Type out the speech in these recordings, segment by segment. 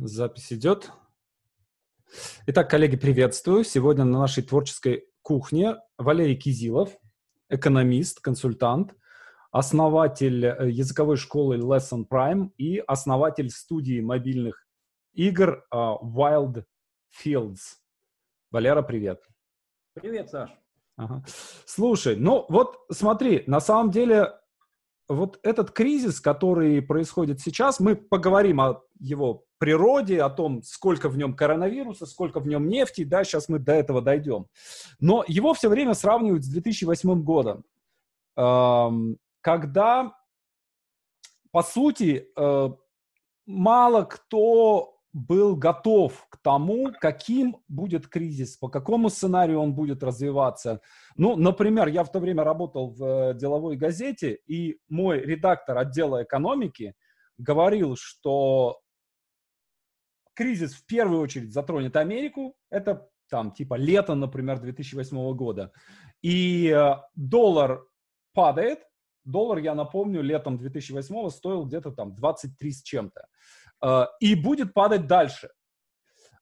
Запись идет. Итак, коллеги, приветствую. Сегодня на нашей творческой кухне Валерий Кизилов, экономист, консультант, основатель э, языковой школы Lesson Prime и основатель студии мобильных игр uh, Wild Fields. Валера, привет. Привет, Саш. Ага. Слушай, ну вот смотри, на самом деле вот этот кризис, который происходит сейчас, мы поговорим о его природе, о том, сколько в нем коронавируса, сколько в нем нефти, да, сейчас мы до этого дойдем. Но его все время сравнивают с 2008 годом, когда, по сути, э, мало кто был готов к тому, каким будет кризис, по какому сценарию он будет развиваться. Ну, например, я в то время работал в э, деловой газете, и мой редактор отдела экономики говорил, что кризис в первую очередь затронет Америку, это там типа лето, например, 2008 года, и э, доллар падает, доллар, я напомню, летом 2008 стоил где-то там 23 с чем-то. Э, и будет падать дальше.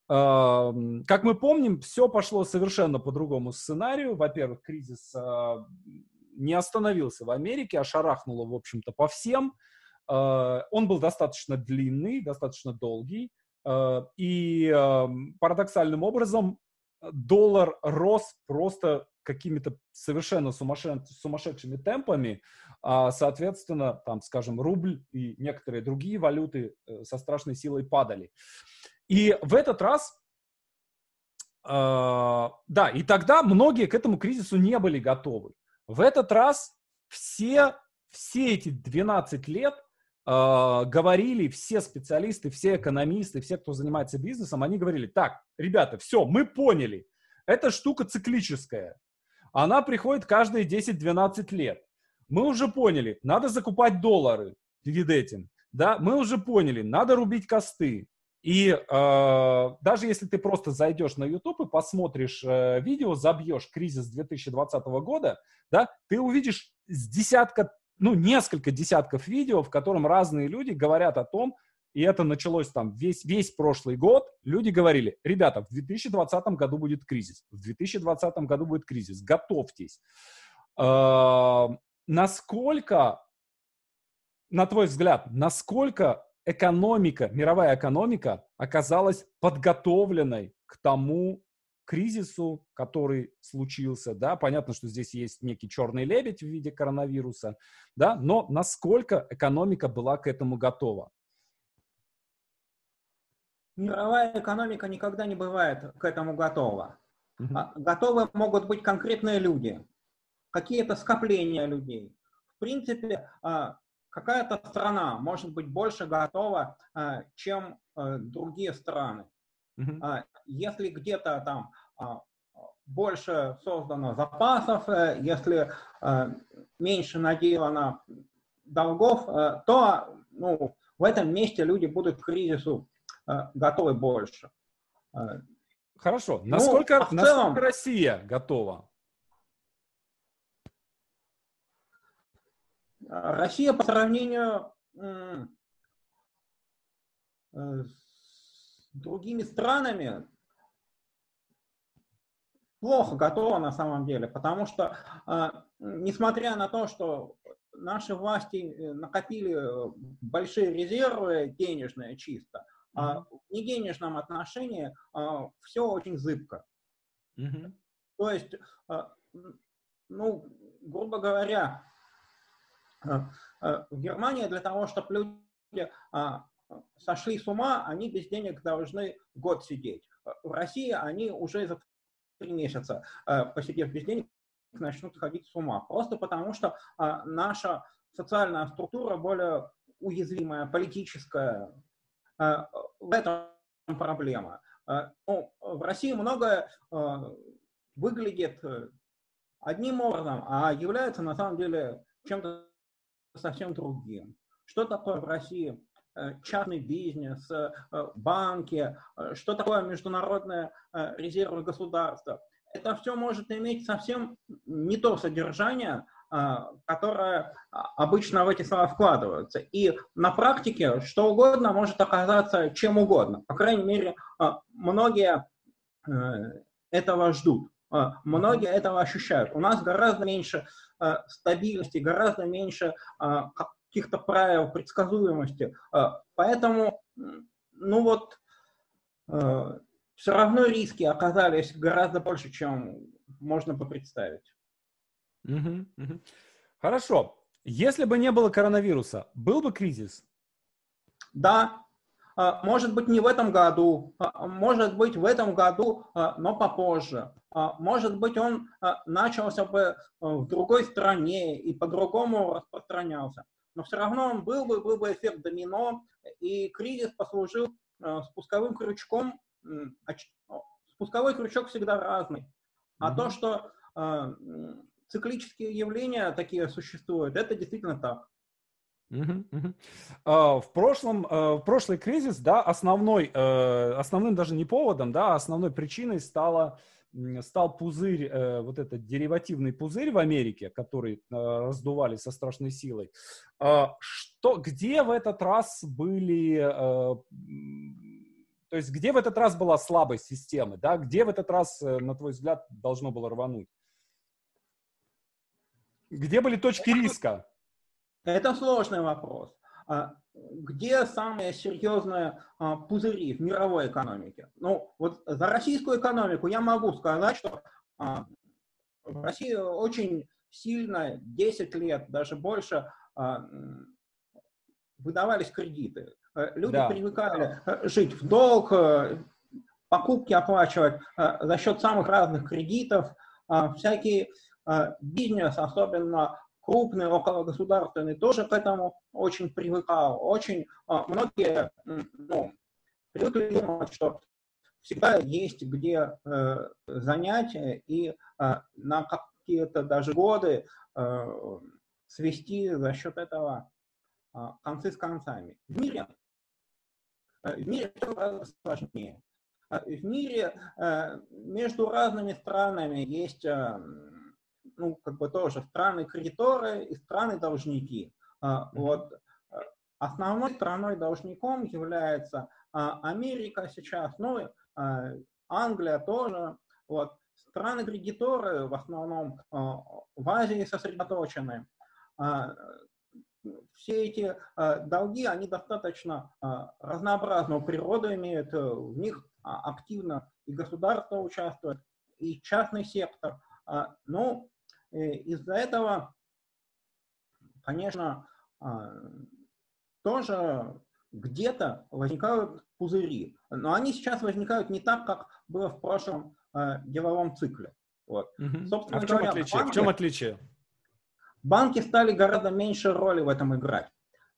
Эм, как мы помним, все пошло совершенно по другому сценарию. Во-первых, кризис э, не остановился в Америке, а шарахнуло, в общем-то, по всем. Э, он был достаточно длинный, достаточно долгий. И эм, парадоксальным образом доллар рос просто какими-то совершенно сумасшедшими темпами, соответственно, там, скажем, рубль и некоторые другие валюты э, со страшной силой падали. И в этот раз, э, да, и тогда многие к этому кризису не были готовы. В этот раз все, все эти 12 лет э, говорили все специалисты, все экономисты, все, кто занимается бизнесом, они говорили, так, ребята, все, мы поняли, эта штука циклическая, она приходит каждые 10-12 лет. Мы уже поняли, надо закупать доллары перед этим. Да, мы уже поняли, надо рубить косты. И э, даже если ты просто зайдешь на YouTube и посмотришь э, видео, забьешь кризис 2020 года, да, ты увидишь с десятка, ну, несколько десятков видео, в котором разные люди говорят о том, и это началось там весь, весь прошлый год, люди говорили, ребята, в 2020 году будет кризис, в 2020 году будет кризис, готовьтесь. Э, насколько, на твой взгляд, насколько экономика, мировая экономика оказалась подготовленной к тому кризису, который случился, да, понятно, что здесь есть некий черный лебедь в виде коронавируса, да, но насколько экономика была к этому готова? Мировая экономика никогда не бывает к этому готова. Mm-hmm. Готовы могут быть конкретные люди, какие-то скопления людей. В принципе, а, какая-то страна может быть больше готова, а, чем а, другие страны. Mm-hmm. Если где-то там больше создано запасов, э, если меньше наделано долгов, э, то ну, в этом месте люди будут к кризису Э, готовы больше. Хорошо. Ну, насколько, ну, насколько целом, Россия готова? Россия по сравнению с другими странами плохо готова на самом деле, потому что, несмотря на то, что наши власти накопили большие резервы денежные чисто, а в неденежном отношении а, все очень зыбко. Mm-hmm. То есть, а, ну, грубо говоря, а, а, в Германии для того, чтобы люди а, сошли с ума, они без денег должны год сидеть. В России они уже за три месяца, посидев без денег, начнут ходить с ума. Просто потому, что наша социальная структура более уязвимая, политическая, в этом проблема. Ну, в России многое выглядит э, одним образом, а является на самом деле чем-то совсем другим. Что такое в России э, частный бизнес, э, банки, что такое международные резервы государства. Это все может иметь совсем не то содержание, которая обычно в эти слова вкладываются. И на практике что угодно может оказаться чем угодно. По крайней мере, многие этого ждут. Многие этого ощущают. У нас гораздо меньше стабильности, гораздо меньше каких-то правил предсказуемости. Поэтому, ну вот, все равно риски оказались гораздо больше, чем можно бы представить. Угу, угу. Хорошо. Если бы не было коронавируса, был бы кризис? Да. А, может быть, не в этом году, а, может быть, в этом году, а, но попозже. Может быть, он начался бы в другой стране и по-другому распространялся. Но все равно он был бы, был бы эффект домино, и кризис послужил спусковым крючком спусковой крючок всегда разный. А mm-hmm. то, что циклические явления такие существуют, это действительно так. Uh, в прошлом, uh, в прошлый кризис, да, основной, uh, основным даже не поводом, да, а основной причиной стала, стал пузырь, э, вот этот деривативный пузырь в Америке, который раздували со страшной силой. Что, где в этот раз были то есть где в этот раз была слабость системы, да? Где в этот раз, э, на твой взгляд, должно было рвануть? Где были точки риска? Это сложный вопрос. А где самые серьезные а, пузыри в мировой экономике? Ну, вот за российскую экономику я могу сказать, что а, в России очень сильно, 10 лет, даже больше, выдавались кредиты. Э, люди да. привыкали э, жить в долг, э, покупки оплачивать за счет самых разных кредитов, всякий бизнес, особенно крупный, окологосударственный, тоже к этому очень привыкал. Очень многие ну, привыкли думать, что всегда есть где занять и на какие-то даже годы свести за счет этого концы с концами. В мире Э, в мире гораздо сложнее. А в мире э, между разными странами есть, э, ну, как бы тоже страны-кредиторы и страны-должники. А, вот основной страной-должником является Америка сейчас, ну, Англия тоже. Вот. Страны-кредиторы в основном в Азии сосредоточены все эти э, долги, они достаточно э, разнообразного природы имеют, э, в них а, активно и государство участвует, и частный сектор. А, но из-за этого, конечно, тоже где-то возникают пузыри. Но они сейчас возникают не так, как было в прошлом деловом цикле. Вот. Угу. Собственно а в чем говоря, отличие? В чем отличие? банки стали гораздо меньше роли в этом играть.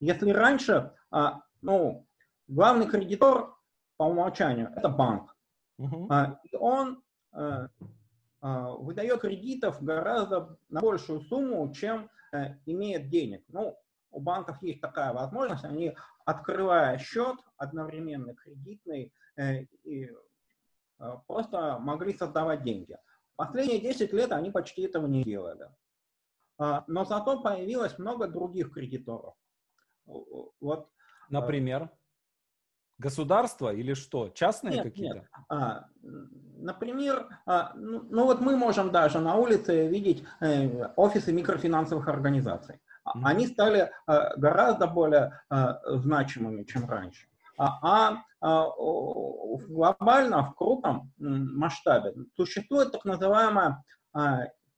Если раньше, а, ну, главный кредитор по умолчанию это банк, uh-huh. и он а, выдает кредитов гораздо на большую сумму, чем э, имеет денег. Ну, у банков есть такая возможность, они, открывая счет одновременно кредитный, э, и просто могли создавать деньги. Последние 10 лет они почти этого не делали. А, но зато появилось много других кредиторов. Вот. А, Например? Государство или что? Частные какие-то? А, например, а, ну, ну вот мы можем даже на улице видеть э, офисы микрофинансовых организаций. Mm-hmm. Они стали э, гораздо более э, значимыми, чем раньше. А, а глобально, в крупном масштабе существует так называемая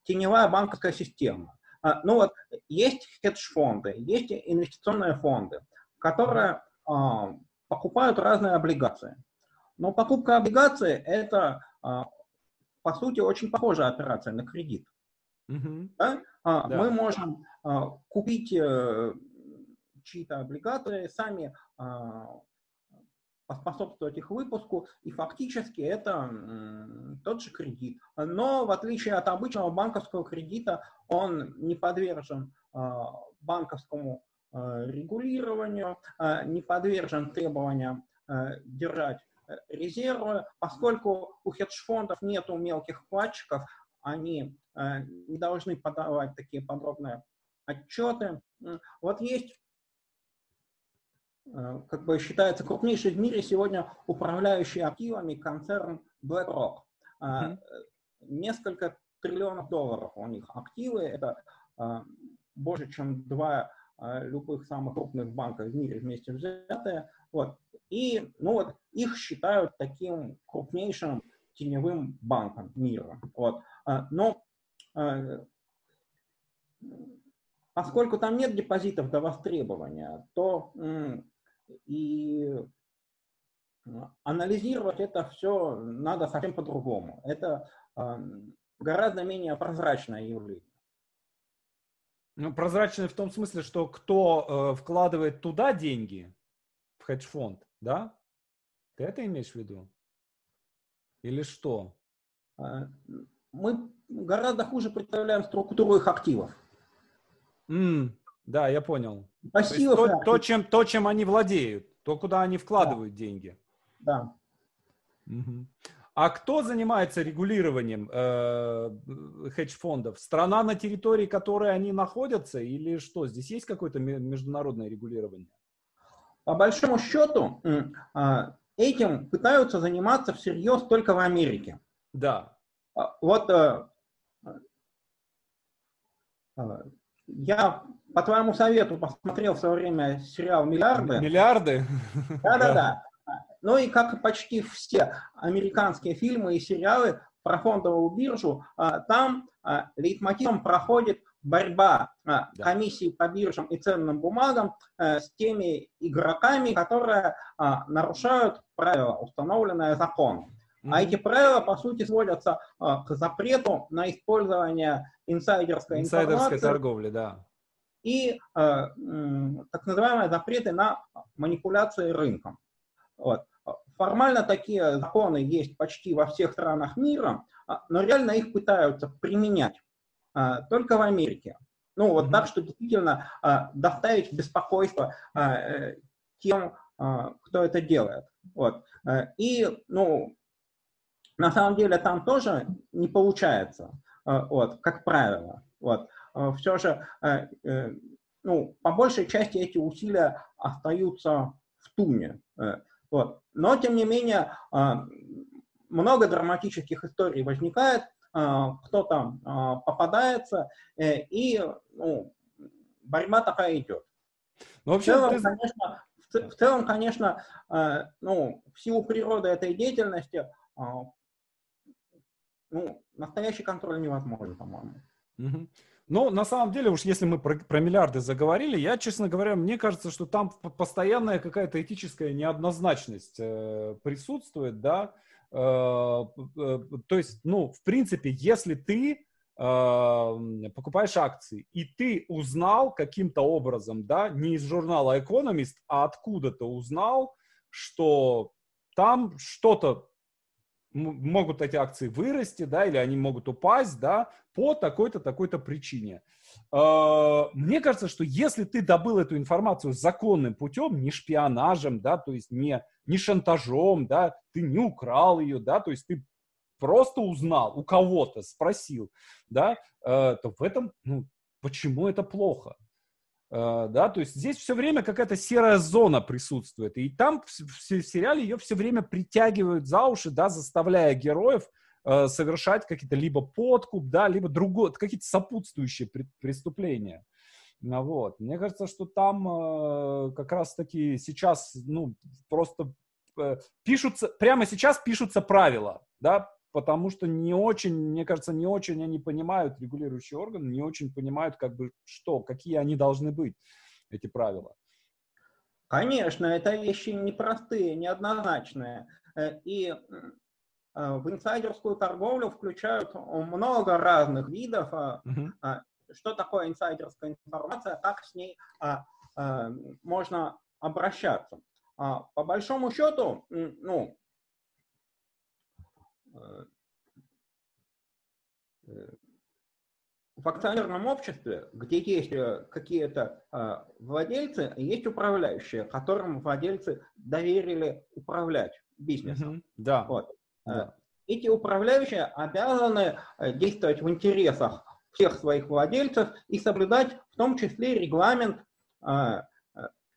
теневая банковская система. А, ну вот, есть хедж-фонды, есть инвестиционные фонды, которые а, покупают разные облигации. Но покупка облигаций – это, а, по сути, очень похожая операция на кредит. Mm-hmm. Да? Да. Мы можем купить э, чьи-то облигации, сами поспособствовать их выпуску, и фактически это тот же кредит. Но в отличие от обычного банковского кредита, он не подвержен а, банковскому а, регулированию, а, не подвержен требованиям держать э, резервы, поскольку у хедж-фондов нет мелких вкладчиков, они не должны подавать такие подробные отчеты. Вот есть, как бы считается, крупнейший в мире сегодня управляющий активами концерн BlackRock. Mm-hmm. Несколько триллионов долларов у них активы, это больше, чем два любых самых крупных банков в мире вместе взятые. Вот. И ну вот, их считают таким крупнейшим теневым банком мира. Вот. Но поскольку там нет депозитов до востребования, то и анализировать это все надо совсем по-другому. Это гораздо менее прозрачное явление. Ну, прозрачное в том смысле, что кто э, вкладывает туда деньги, в хедж-фонд, да? Ты это имеешь в виду? Или что? А, мы гораздо хуже представляем структуру их активов. Mm, да, я понял. Пассивов то, то, чем, то, чем они владеют, то, куда они вкладывают да. деньги. Да. Угу. А кто занимается регулированием э, хедж-фондов? Страна, на территории которой они находятся, или что? Здесь есть какое-то международное регулирование? По большому счету, а, этим пытаются заниматься всерьез только в Америке. Да. А, вот э, э, я по твоему совету посмотрел в свое время сериал «Миллиарды». «Миллиарды»? Да-да-да. Ну и как почти все американские фильмы и сериалы про фондовую биржу, а, там а, лейтмотивом проходит борьба да. комиссии по биржам и ценным бумагам э, с теми игроками, которые нарушают правила, установленные законом. Mm-hmm. А эти правила, по сути, сводятся к запрету на использование инсайдерской, инсайдерской информации. торговли, да. И э, так называемые запреты на манипуляции рынком. Вот. Формально такие законы есть почти во всех странах мира, а, но реально их пытаются применять а, только в Америке. Ну, вот mm-hmm. так, что действительно а, доставить беспокойство э, тем, кто это делает. Вот. Э, и, ну, на самом деле там тоже не получается, вот, как правило. Вот. Все же, э, ну, по большей части эти усилия остаются в туне. Вот. Но, тем не менее, а, много драматических историй возникает, а, кто-то а, попадается, э, и ну, борьба такая идет. Ну, вообще, в, целом, ты... конечно, в, целом, конечно, ну, в силу природы этой деятельности ну, настоящий контроль невозможен, по-моему. Угу. Ну, на самом деле, уж если мы про, про миллиарды заговорили, я, честно говоря, мне кажется, что там постоянная какая-то этическая неоднозначность э, присутствует, да. Э, э, то есть, ну, в принципе, если ты э, покупаешь акции, и ты узнал каким-то образом, да, не из журнала Economist, а откуда-то узнал, что там что-то могут эти акции вырасти, да, или они могут упасть, да, по такой-то, такой-то причине. А, мне кажется, что если ты добыл эту информацию законным путем, не шпионажем, да, то есть не, не шантажом, да, ты не украл ее, да, то есть ты просто узнал, у кого-то спросил, да, э, то в этом, ну, почему это плохо? Uh, да, то есть здесь все время какая-то серая зона присутствует, и там в, сериале ее все время притягивают за уши, да, заставляя героев uh, совершать какие-то либо подкуп, да, либо другое, какие-то сопутствующие преступления. Ну, вот. Мне кажется, что там uh, как раз-таки сейчас, ну, просто э, пишутся, прямо сейчас пишутся правила, да, потому что не очень, мне кажется, не очень они понимают, регулирующие органы, не очень понимают, как бы, что, какие они должны быть, эти правила. Конечно, это вещи непростые, неоднозначные. Э, и э, в инсайдерскую торговлю включают много разных видов. Uh-huh. Что такое инсайдерская информация, как с ней можно обращаться. По большому счету, ну, Э, в акционерном обществе, где есть э, какие-то э, владельцы, есть управляющие, которым владельцы доверили управлять бизнесом. Mm-hmm. Да. Вот. да. эти управляющие обязаны э, действовать в интересах всех своих владельцев и соблюдать в том числе регламент э,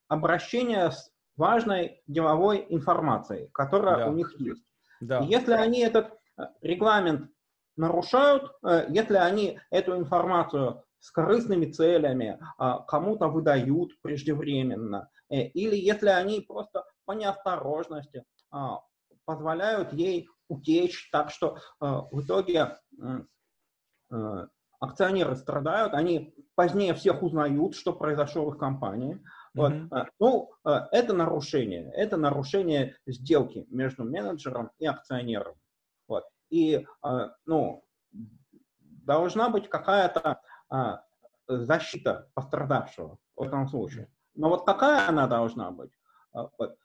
обращения с важной деловой информацией, которая да. у них есть. Да. И если они этот регламент нарушают, если они эту информацию с корыстными целями кому-то выдают преждевременно, или если они просто по неосторожности позволяют ей утечь, так что э, в итоге э, акционеры страдают, они позднее всех узнают, что произошло в их компании. Вот. Mm-hmm. Ну, это нарушение, это нарушение сделки между менеджером и акционером. Вот. И, ну, должна быть какая-то защита пострадавшего в этом случае. Но вот какая она должна быть? Вот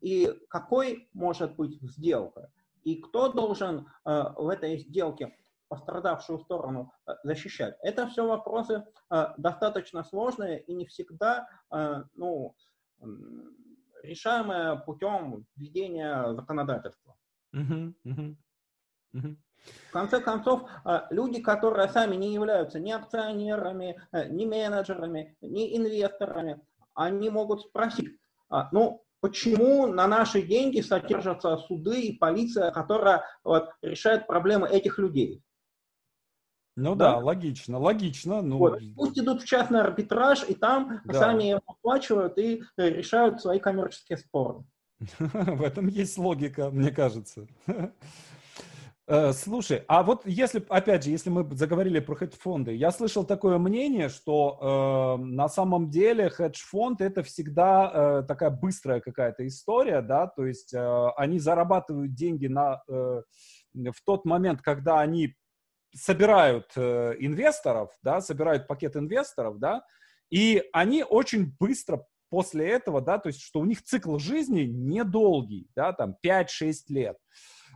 и какой может быть сделка, и кто должен в этой сделке пострадавшую сторону э, защищать. Это все вопросы э, достаточно сложные и не всегда ну, решаемые путем введения законодательства. Uh-huh, uh-huh, uh-huh. В конце концов, люди, которые сами не являются ни акционерами, ни менеджерами, ни инвесторами, они могут спросить, ну, почему на наши деньги содержатся суды и полиция, которая вот, решает проблемы этих людей. Ну да, да логично, логично. Ну... Вот. Пусть идут в частный арбитраж, и там да. сами оплачивают и э, решают свои коммерческие споры. В этом есть логика, мне кажется. Э, слушай, а вот если, опять же, если мы заговорили про хедж-фонды, я слышал такое мнение, что э, на самом деле хедж-фонд это всегда э, такая быстрая какая-то история, да, то есть э, они зарабатывают деньги на, э, в тот момент, когда они собирают э, инвесторов, да, собирают пакет инвесторов, да, и они очень быстро после этого, да, то есть что у них цикл жизни недолгий, да, там 5-6 лет.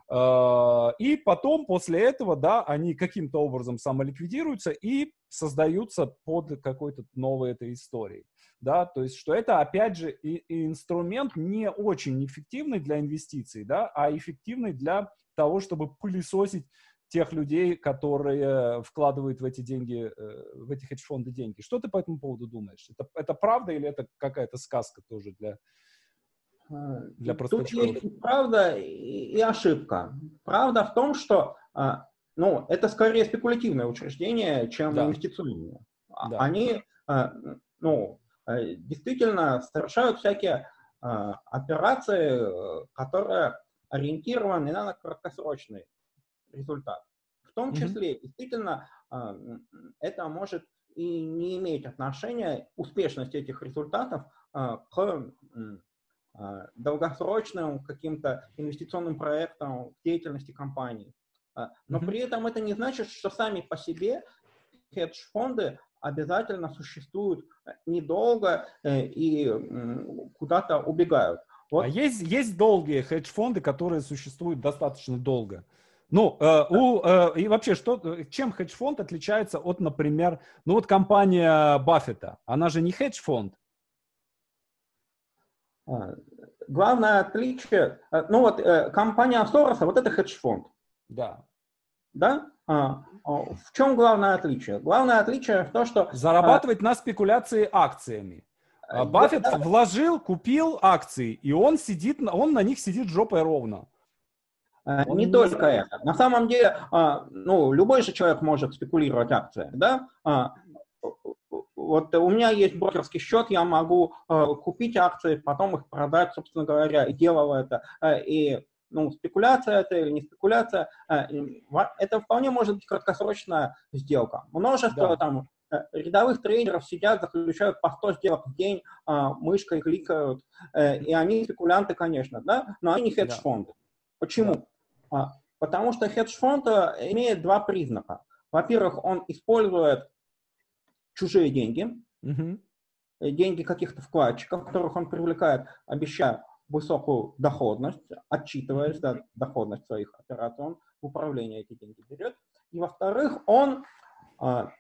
А, и потом, после этого, да, они каким-то образом самоликвидируются и создаются под какой-то новой этой историей. Да, то есть, что это, опять же, и, и инструмент не очень эффективный для инвестиций, да, а эффективный для того, чтобы пылесосить тех людей, которые вкладывают в эти деньги, э, в эти хедж-фонды деньги. Что ты по этому поводу думаешь? Это, это правда или это какая-то сказка тоже для для Тут есть и правда и ошибка. Правда в том, что а, ну, это скорее спекулятивное учреждение, чем да. инвестиционное. А, да. Они а, ну, действительно совершают всякие операции, которые ориентированы на краткосрочный результат. В том числе, mm-hmm. действительно, это может и не иметь отношения, успешность этих результатов, к а, долгосрочным каким-то инвестиционным проектам деятельности компании. А, но mm-hmm. при этом это не значит, что сами по себе хедж-фонды обязательно существуют э, недолго э, и куда-то убегают. Вот. А есть, есть долгие хедж-фонды, которые существуют достаточно долго. Ну, э, у, э, и вообще, что, чем хедж-фонд отличается от, например, ну вот компания Баффета, она же не хедж-фонд, а, главное отличие, э, ну вот э, компания Сороса, вот это хедж-фонд. Да. Да? А, а, в чем главное отличие? Главное отличие в том, что... Зарабатывать а, на спекуляции акциями. А Баффет да, вложил, купил акции, и он сидит, он на них сидит жопой ровно. Он не, не только это. На самом деле, ну, любой же человек может спекулировать акциями, да? вот у меня есть брокерский счет, я могу купить акции, потом их продать, собственно говоря, и делал это. И ну, спекуляция это или не спекуляция, это вполне может быть краткосрочная сделка. Множество да. там э, рядовых трейдеров сидят, заключают по 100 сделок в день, мышкой кликают, э, и они спекулянты, конечно, да, но они не хедж-фонды. Да. Почему? Да. Потому что хедж-фонд э, имеет два признака. Во-первых, он использует чужие деньги, угу. деньги каких-то вкладчиков, которых он привлекает, обещая высокую доходность, отчитываясь за доходность своих операций, он в управление эти деньги берет. И во-вторых, он а,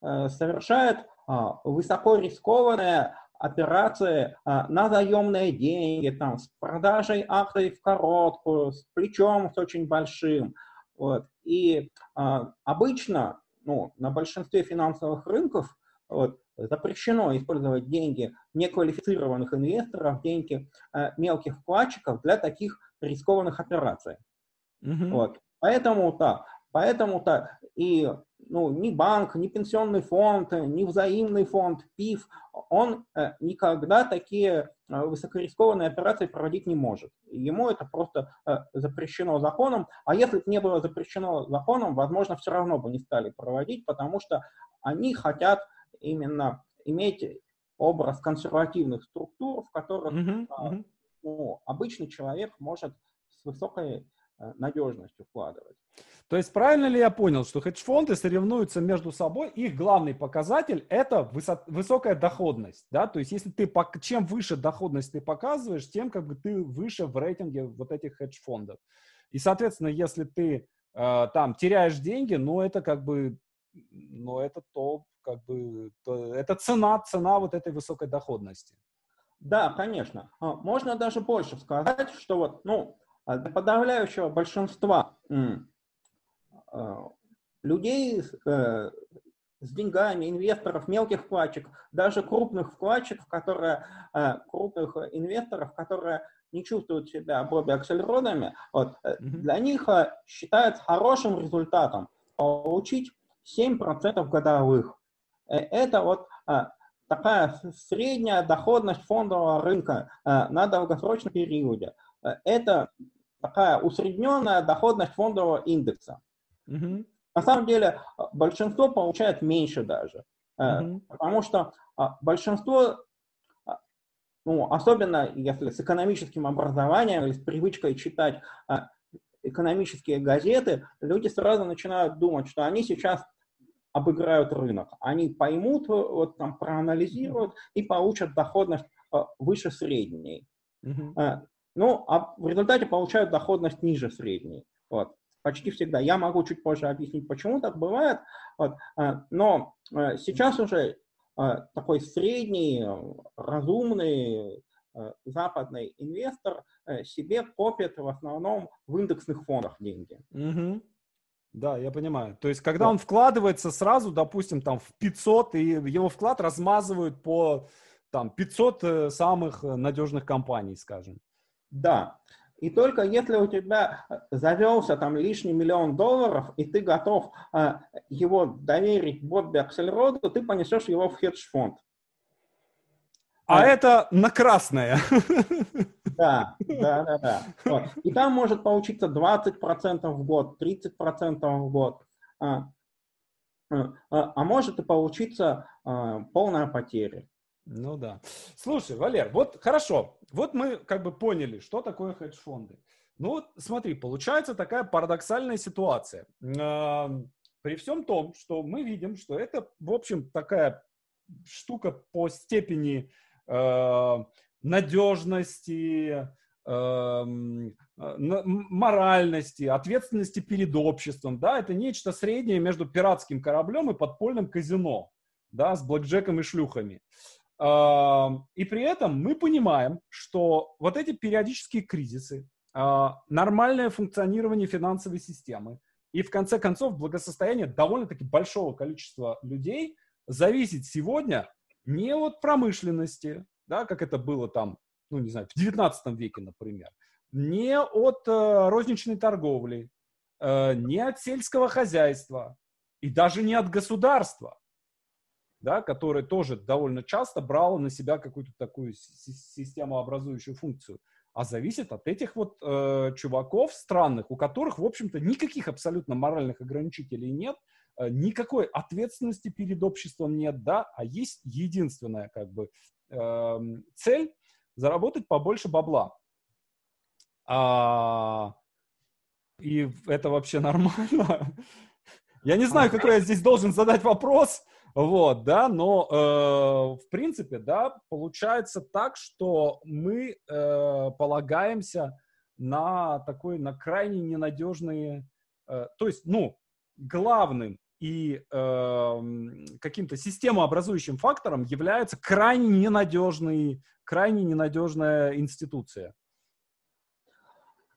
а, совершает а, высоко рискованные операции а, на заемные деньги, там, с продажей акций в короткую, с плечом с очень большим. Вот. И а, обычно ну, на большинстве финансовых рынков вот, запрещено использовать деньги неквалифицированных инвесторов, деньги э, мелких вкладчиков для таких рискованных операций. Mm-hmm. Вот. Поэтому так, поэтому-то и ну, ни банк, ни пенсионный фонд, ни взаимный фонд, ПИФ, он э, никогда такие э, высокорискованные операции проводить не может. Ему это просто э, запрещено законом, а если бы не было запрещено законом, возможно, все равно бы не стали проводить, потому что они хотят именно иметь образ консервативных структур, в которых uh-huh, uh-huh. Ну, обычный человек может с высокой надежностью вкладывать. То есть правильно ли я понял, что хедж-фонды соревнуются между собой, их главный показатель это высо- высокая доходность, да, то есть если ты, чем выше доходность ты показываешь, тем как бы ты выше в рейтинге вот этих хедж-фондов. И, соответственно, если ты э, там теряешь деньги, ну это как бы, ну это то, как бы, то, это цена, цена вот этой высокой доходности. Да, конечно. А, можно даже больше сказать, что вот, ну, для подавляющего большинства а, людей э, с деньгами, инвесторов, мелких вкладчиков, даже крупных вкладчиков, которые, э, крупных инвесторов, которые не чувствуют себя Бобби Аксельродами, вот, mm-hmm. для них считается хорошим результатом получить 7% годовых. Это вот такая средняя доходность фондового рынка на долгосрочном периоде. Это такая усредненная доходность фондового индекса. Mm-hmm. На самом деле большинство получает меньше даже, mm-hmm. потому что большинство, ну, особенно если с экономическим образованием или с привычкой читать экономические газеты, люди сразу начинают думать, что они сейчас обыграют рынок. Они поймут, вот там проанализируют и получат доходность выше средней. Mm-hmm. Ну, а в результате получают доходность ниже средней. Вот. Почти всегда. Я могу чуть позже объяснить, почему так бывает. Вот. А, но а, сейчас уже а, такой средний, разумный западный инвестор себе копит в основном в индексных фондах деньги. Угу. Да, я понимаю. То есть, когда да. он вкладывается сразу, допустим, там в 500, и его вклад размазывают по там 500 э, самых э, надежных компаний, скажем. Да. И только если у тебя завелся там лишний миллион долларов, и ты готов э, его доверить Бобби Аксельроду, ты понесешь его в хедж-фонд. А, а это на красное. Да, да, да, да. Вот. И там может получиться 20% в год, 30% в год. А, а, а может и получиться а, полная потеря. Ну да. Слушай, Валер, вот хорошо. Вот мы как бы поняли, что такое хедж-фонды. Ну вот смотри, получается такая парадоксальная ситуация. При всем том, что мы видим, что это, в общем, такая штука по степени э, надежности, э, моральности, ответственности перед обществом. Да, это нечто среднее между пиратским кораблем и подпольным казино, да, с блэкджеком и шлюхами. И при этом мы понимаем, что вот эти периодические кризисы, а, нормальное функционирование финансовой системы и, в конце концов, благосостояние довольно-таки большого количества людей зависит сегодня не от промышленности, да, как это было там, ну, не знаю, в 19 веке, например, не от э, розничной торговли, э, не от сельского хозяйства и даже не от государства да, которая тоже довольно часто брала на себя какую-то такую системообразующую функцию, а зависит от этих вот э, чуваков странных, у которых, в общем-то, никаких абсолютно моральных ограничителей нет, э, никакой ответственности перед обществом нет, да, а есть единственная как бы э, цель заработать побольше бабла. А, и это вообще нормально. Я не знаю, какой я здесь должен задать вопрос, вот, да, но э, в принципе, да, получается так, что мы э, полагаемся на такой, на крайне ненадежные, э, то есть, ну, главным и э, каким-то системообразующим фактором является крайне ненадежный, крайне ненадежная институция.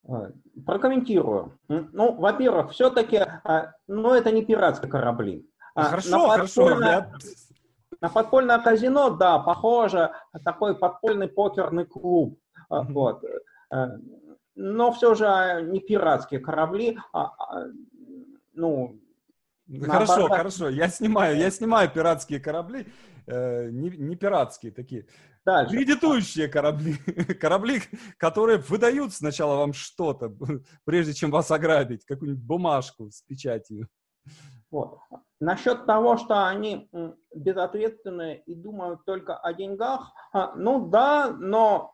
Э, прокомментирую. Ну, во-первых, все-таки, а, ну, это не пиратские корабли. А, хорошо, хорошо. Я... На подпольное казино, да, похоже, такой подпольный покерный клуб. Mm-hmm. Вот. Э, но все же не пиратские корабли, а, а ну... Хорошо, наоборот. хорошо, я снимаю, я снимаю пиратские корабли, э, не, не пиратские такие. Дальше. Кредитующие корабли. корабли, которые выдают сначала вам что-то, прежде чем вас ограбить, какую-нибудь бумажку с печатью. Вот. Насчет того, что они безответственные и думают только о деньгах, а, ну да, но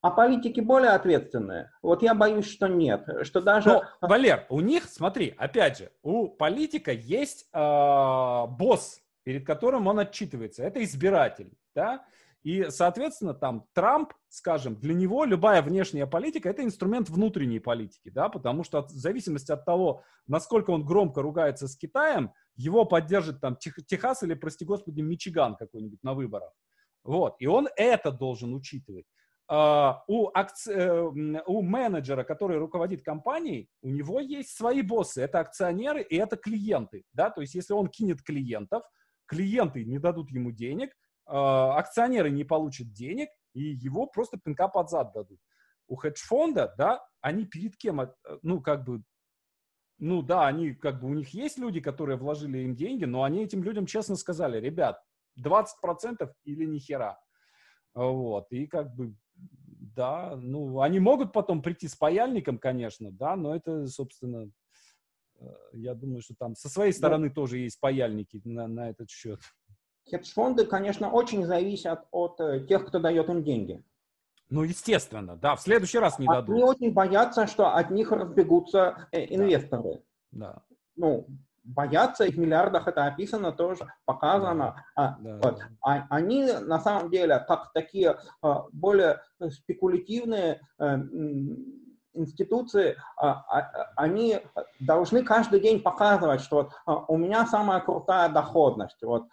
а политики более ответственные? Вот я боюсь, что нет. Что даже... Но, Валер, у них, смотри, опять же, у политика есть э, босс, перед которым он отчитывается. Это избиратель, да? И, соответственно, там Трамп, скажем, для него любая внешняя политика – это инструмент внутренней политики, да, потому что от, в зависимости от того, насколько он громко ругается с Китаем, его поддержит там Тех, Техас или, прости господи, Мичиган какой-нибудь на выборах. Вот, и он это должен учитывать. Uh, у, акци... uh, у менеджера, который руководит компанией, у него есть свои боссы. Это акционеры и это клиенты. Да? То есть, если он кинет клиентов, клиенты не дадут ему денег, акционеры не получат денег, и его просто пинка под зад дадут. У хедж-фонда, да, они перед кем, э, ну, как бы, ну, да, они, как бы, у них есть люди, которые вложили им деньги, но они этим людям честно сказали, ребят, 20% или ни хера. Вот, и как бы, да, ну, они могут потом прийти с паяльником, конечно, да, но это, собственно, э, я думаю, что там со своей стороны да. тоже есть паяльники на, на этот счет. Хедж-фонды, конечно, очень зависят от э, тех, кто дает им деньги. Ну, естественно, да, в следующий раз не Они дадут. Они очень боятся, что от них разбегутся э, инвесторы. Да. Ну, боятся, их в миллиардах это описано тоже, показано. Да. А, да. Вот. А, они на самом деле, как такие а, более спекулятивные институции, а, а, они должны каждый день показывать, что вот, у меня самая крутая доходность. Вот,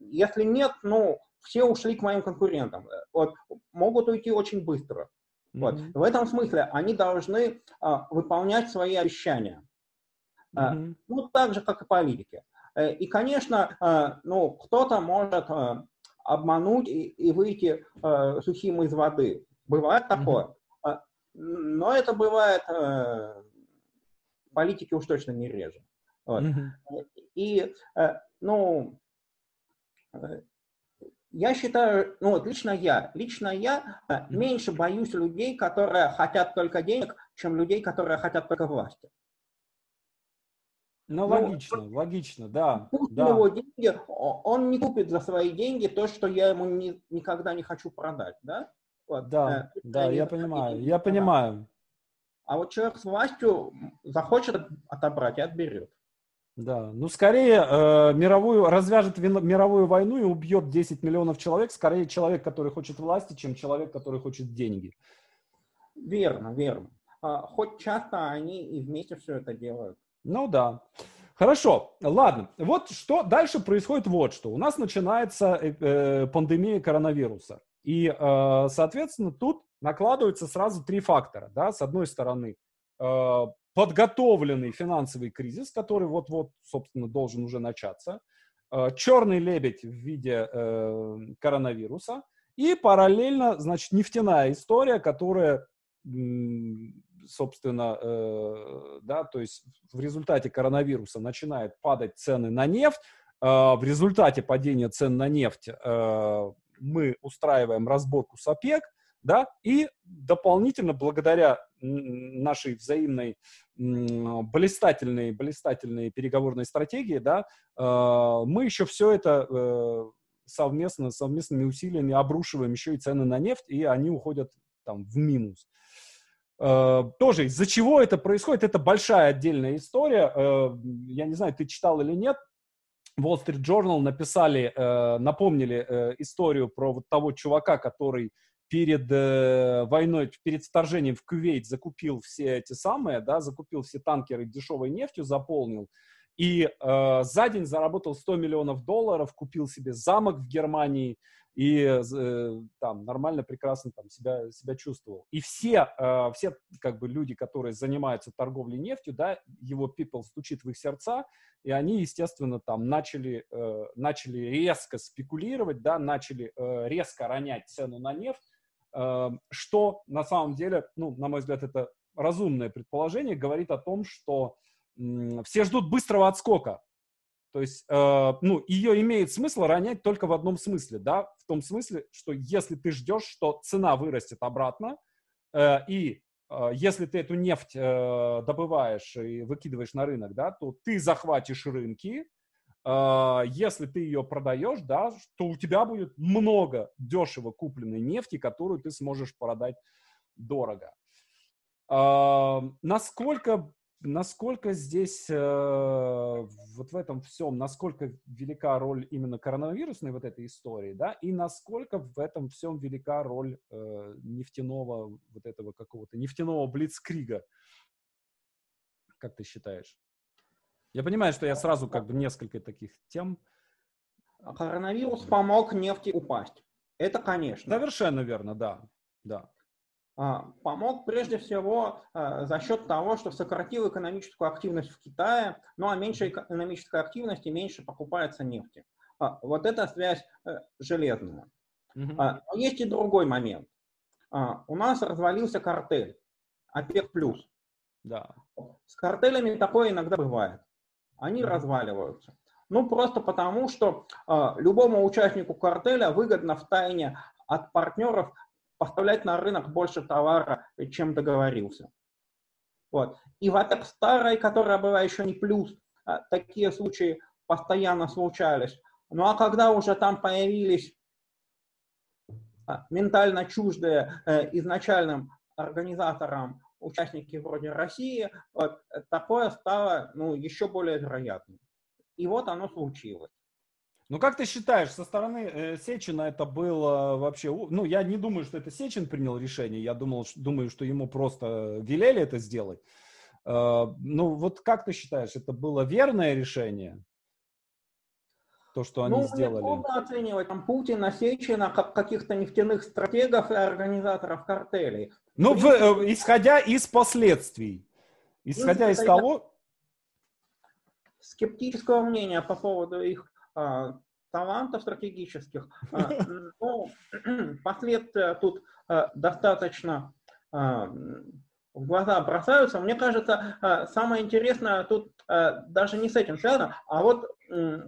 если нет, ну, все ушли к моим конкурентам. Вот, могут уйти очень быстро. Mm-hmm. Вот. В этом смысле они должны а, выполнять свои обещания. Mm-hmm. А, ну, так же, как и политики. Э, и, конечно, а, ну, кто-то может а, обмануть и, и выйти а, сухим из воды. Бывает такое. Mm-hmm. А, но это бывает а, политики уж точно не реже. Вот. Mm-hmm. И, а, ну, я считаю, ну вот лично я, лично я э, меньше боюсь людей, которые хотят только денег, чем людей, которые хотят только власти. Ну, ну логично, логично, да. Пусть да. у него деньги, он не купит за свои деньги то, что я ему не, никогда не хочу продать, да? Вот. Да, э, да, я понимаю, я понимаю. А вот человек с властью захочет отобрать и отберет. Да, ну скорее э, мировую, развяжет мировую войну и убьет 10 миллионов человек, скорее человек, который хочет власти, чем человек, который хочет деньги. Верно, верно. А, хоть часто они и вместе все это делают. Ну да. Хорошо, ладно. Вот что дальше происходит вот что. У нас начинается э, э пандемия коронавируса. И, э, соответственно, тут накладываются сразу три фактора. Да? С одной стороны, э, подготовленный финансовый кризис, который вот-вот, собственно, должен уже начаться, э, черный лебедь в виде э, коронавируса. И параллельно, значит, нефтяная история, которая, собственно, э, да, то есть в результате коронавируса начинают падать цены на нефть, в результате падения цен на нефть мы устраиваем разборку с ОПЕК, да, и дополнительно благодаря нашей взаимной блистательной, блистательной переговорной стратегии, да, э, мы еще все это э, совместно, совместными усилиями обрушиваем еще и цены на нефть, и они уходят там в минус. Э, тоже из-за чего это происходит, это большая отдельная история. Я не знаю, ты читал или нет, Wall Street Journal написали, напомнили историю про вот того чувака, который перед э, войной, перед вторжением в Кувейт закупил все эти самые, да, закупил все танкеры дешевой нефтью, заполнил, и э, за день заработал 100 миллионов долларов, купил себе замок в Германии и э, там нормально, прекрасно там себя, себя чувствовал. И все, э, все как бы люди, которые занимаются торговлей нефтью, да, его people стучит в их сердца, и они, естественно, там начали, э, начали резко спекулировать, да, начали э, резко ронять цену на нефть, что на самом деле, ну, на мой взгляд, это разумное предположение, говорит о том, что все ждут быстрого отскока. То есть, э, ну, ее имеет смысл ронять только в одном смысле, да, в том смысле, что если ты ждешь, что цена вырастет обратно, э, и э, если ты эту нефть добываешь и выкидываешь на рынок, да, то ты захватишь рынки, если ты ее продаешь, да, то у тебя будет много дешево купленной нефти, которую ты сможешь продать дорого. Насколько насколько здесь э, вот в этом всем, насколько велика роль именно коронавирусной вот этой истории, да, и насколько в этом всем велика роль э, нефтяного вот этого какого-то нефтяного блицкрига, как ты считаешь? Я понимаю, что я сразу как бы несколько таких тем. Коронавирус помог нефти упасть. Это, конечно. Совершенно верно, да, да. А, помог прежде всего а, за счет того, что сократил экономическую активность в Китае, ну а меньше экономической активности, меньше покупается нефти. А, вот эта связь э, железная. Угу. Но есть и другой момент. У нас развалился картель, ОПЕК+. Да. С картелями такое иногда бывает. Они разваливаются. Ну, просто потому, что э, любому участнику картеля выгодно в тайне от партнеров поставлять на рынок больше товара, чем договорился. Вот. И в ОПЕК старой, которая была еще не плюс, а, такие случаи постоянно случались. Ну а когда уже там появились а, ментально чуждые э, изначальным организаторам участники вроде России, вот, такое стало ну, еще более вероятным. И вот оно случилось. Ну, как ты считаешь, со стороны э, Сечина это было вообще... Ну, я не думаю, что это Сечин принял решение. Я думал, думаю, что ему просто велели это сделать. Э, ну, вот как ты считаешь, это было верное решение? То, что они ну, сделали. Ну, оценивать там Путина, Сечина, как каких-то нефтяных стратегов и организаторов картелей. Ну, в, э, исходя из последствий. Исходя ну, из того... Скептического мнения по поводу их а, талантов стратегических. А, но последствия тут а, достаточно в глаза бросаются. Мне кажется, самое интересное тут даже не с этим связано, а вот...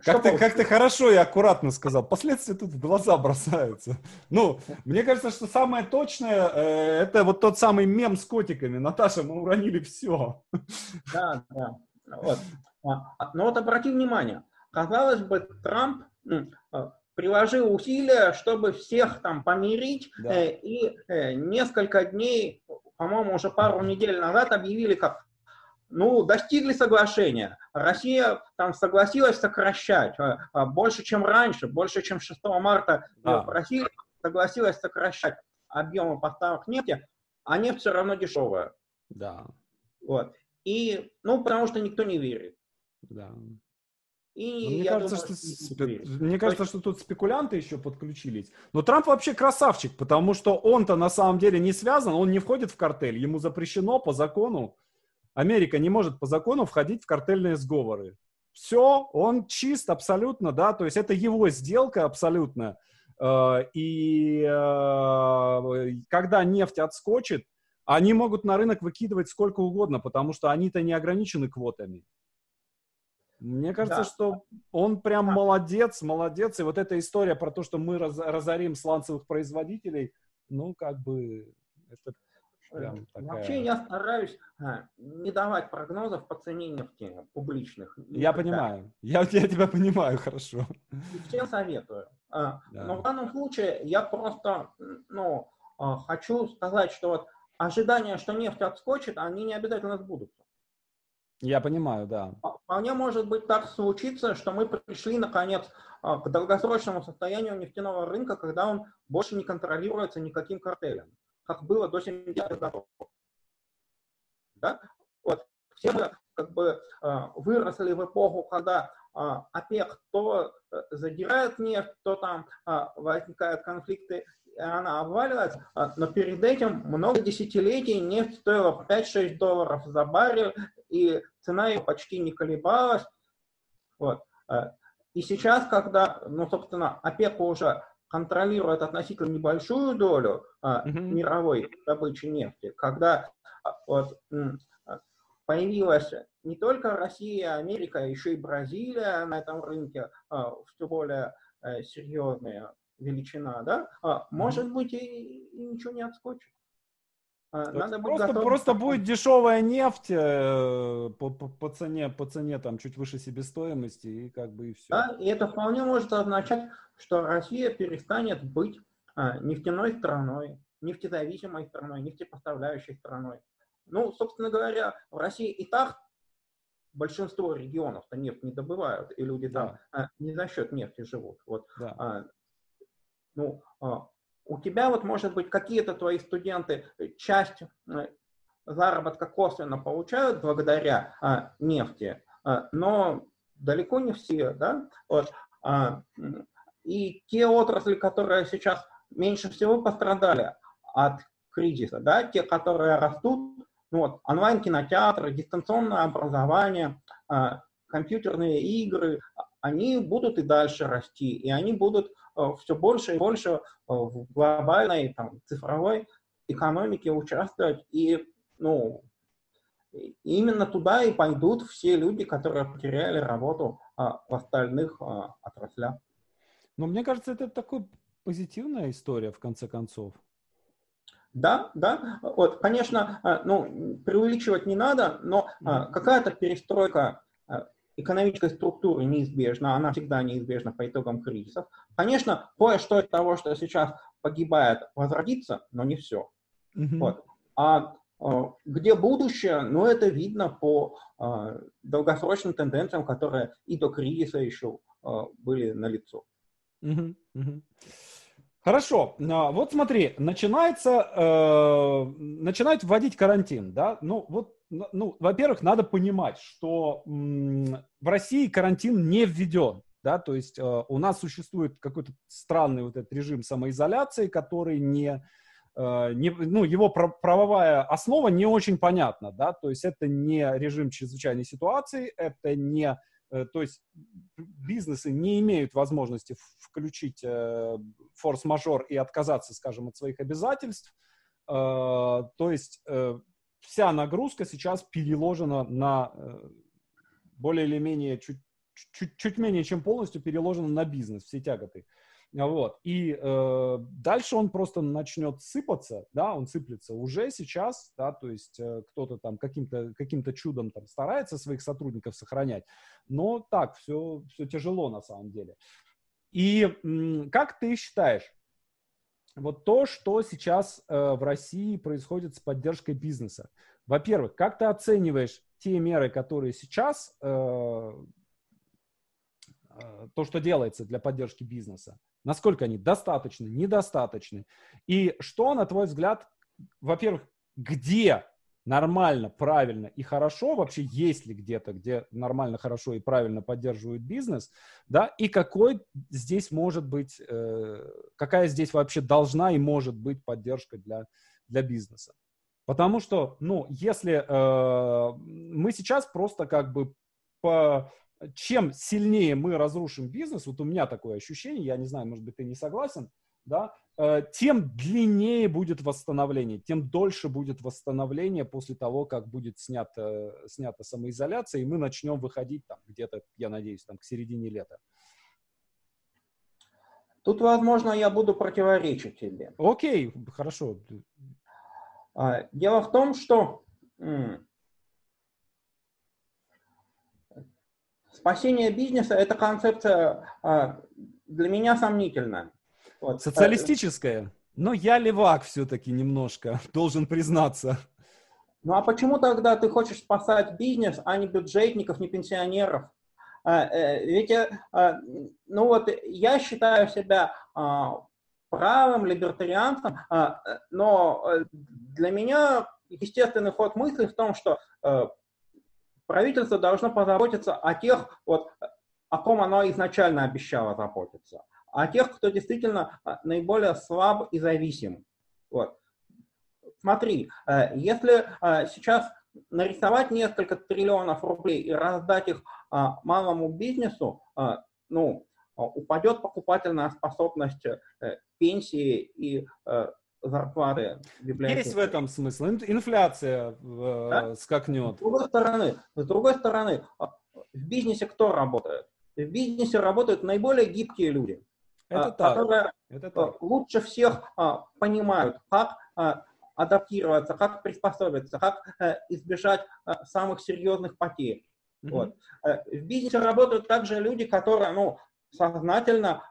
Как ты, как ты хорошо и аккуратно сказал. Последствия тут в глаза бросаются. Ну, мне кажется, что самое точное, э, это вот тот самый мем с котиками. Наташа, мы уронили все. Да, да. Вот. Но вот обрати внимание, Казалось бы, Трамп а, приложил усилия, чтобы всех там помирить, да. э, и э, несколько дней, по-моему, уже пару недель назад объявили, как ну, достигли соглашения. Россия там согласилась сокращать э, э, больше, чем раньше, больше, чем 6 марта да. Россия согласилась сокращать объемы поставок нефти, а нефть все равно дешевая. Да. Вот. И, ну, потому что никто не верит. Да. И ну, мне кажется, думаю, что, мне кажется, что тут спекулянты еще подключились. Но Трамп вообще красавчик, потому что он-то на самом деле не связан, он не входит в картель. Ему запрещено по закону. Америка не может по закону входить в картельные сговоры. Все, он чист абсолютно, да, то есть это его сделка абсолютно. Э, и э, когда нефть отскочит, они могут на рынок выкидывать сколько угодно, потому что они-то не ограничены квотами. Мне кажется, да. что он прям да. молодец, молодец. И вот эта история про то, что мы раз, разорим сланцевых производителей, ну, как бы, это прям такая... Вообще я стараюсь а, не давать прогнозов по цене нефти публичных. Я понимаю. Я, я тебя понимаю хорошо. всем советую. А, да. Но в данном случае я просто, ну, а, хочу сказать, что вот ожидания, что нефть отскочит, они не обязательно сбудутся. Я понимаю, да. Вполне может быть так случиться, что мы пришли, наконец, а, к долгосрочному состоянию нефтяного рынка, когда он больше не контролируется никаким картелем, как было до 70-х годов. Да? Вот. Все мы как бы выросли в эпоху, когда ОПЕК то задирает нефть, то там возникают конфликты, и она обваливается, но перед этим много десятилетий нефть стоила по 5-6 долларов за баррель, и цена ее почти не колебалась. Вот. И сейчас, когда, ну, собственно, ОПЕК уже контролирует относительно небольшую долю а, mm-hmm. мировой добычи нефти, когда а, вот, а, появилась не только Россия, Америка, а еще и Бразилия на этом рынке, а, все более а, серьезная величина, да, а, может быть и, и ничего не отскочит. Надо просто, просто будет дешевая нефть э, по, по, по цене, по цене там чуть выше себестоимости и как бы и все. Да, и это вполне может означать, что Россия перестанет быть а, нефтяной страной, нефтезависимой страной, нефтепоставляющей страной. Ну, собственно говоря, в России и так большинство регионов-то нефть не добывают, и люди да. там не за счет нефти живут. Вот, да. а, ну, а, у тебя вот, может быть, какие-то твои студенты э, часть э, заработка косвенно получают благодаря а, нефти, а, но далеко не все, да, вот, а, и те отрасли, которые сейчас меньше всего пострадали от кризиса, да, те, которые растут, вот, онлайн-кинотеатры, дистанционное образование, а, компьютерные игры, они будут и дальше расти, и они будут Э, все больше и больше э, в глобальной там, цифровой экономике участвовать. И ну, именно туда и пойдут все люди, которые потеряли работу а, в остальных а, отраслях. Но мне кажется, это такой позитивная история, в конце концов. Да, да. Вот, конечно, э, ну, преувеличивать не надо, но какая-то перестройка экономической структуры неизбежна, она всегда неизбежна по итогам кризисов. Конечно, кое-что из того, что сейчас погибает, возродится, но не все. Mm-hmm. Вот. А э, где будущее, ну, это видно по э, долгосрочным тенденциям, которые и до кризиса еще э, были налицо. Mm-hmm. Mm-hmm. Хорошо, а, вот смотри, начинается, э, начинают вводить карантин, да, ну вот, ну, во-первых, надо понимать, что м, в России карантин не введен, да, то есть э, у нас существует какой-то странный вот этот режим самоизоляции, который не, э, не ну, его правовая основа не очень понятна, да, то есть это не режим чрезвычайной ситуации, это не то есть бизнесы не имеют возможности включить э, форс-мажор и отказаться, скажем, от своих обязательств. Э, то есть вся нагрузка сейчас переложена на более или менее чуть, чуть, чуть менее чем полностью переложена на бизнес, все тяготы. Вот. И э, дальше он просто начнет сыпаться, да, он сыплется уже сейчас, да, то есть э, кто-то там каким-то каким чудом там старается своих сотрудников сохранять, но так, все, все тяжело на самом деле. И м, как ты считаешь, вот то, что сейчас э, в России происходит с поддержкой бизнеса, во-первых, как ты оцениваешь те меры, которые сейчас, э, то, что делается для поддержки бизнеса, Насколько они достаточны, недостаточны. И что, на твой взгляд, во-первых, где нормально, правильно и хорошо, вообще есть ли где-то, где нормально, хорошо и правильно поддерживают бизнес, да, и какой здесь может быть, э, какая здесь вообще должна и может быть поддержка для, для бизнеса. Потому что, ну, если э, мы сейчас просто как бы по чем сильнее мы разрушим бизнес, вот у меня такое ощущение, я не знаю, может быть, ты не согласен, да, э, тем длиннее будет восстановление, тем дольше будет восстановление после того, как будет снята, снята самоизоляция, и мы начнем выходить там где-то, я надеюсь, там к середине лета. Тут, возможно, я буду противоречить тебе. Окей, хорошо. А, дело в том, что Спасение бизнеса – это концепция а, для меня сомнительная. Вот. Социалистическая? Но я левак все-таки немножко, должен признаться. Ну а почему тогда ты хочешь спасать бизнес, а не бюджетников, не пенсионеров? А, э, ведь, э, а, ну вот, я считаю себя правым либертарианцем, но э, для меня естественный ход мысли в том, что правительство должно позаботиться о тех, вот, о ком оно изначально обещало заботиться, о тех, кто действительно наиболее слаб и зависим. Вот. Смотри, если сейчас нарисовать несколько триллионов рублей и раздать их малому бизнесу, ну, упадет покупательная способность пенсии и зарплаты библиотеки. Есть в этом смысл. Инфляция да? скакнет. С другой стороны, с другой стороны, а, в бизнесе кто работает? В бизнесе работают наиболее гибкие люди, Это а, так. которые Это так. лучше всех а, понимают, как адаптироваться, как приспособиться, как избежать самых серьезных потерь. Mm-hmm. Вот. В бизнесе работают также люди, которые ну, сознательно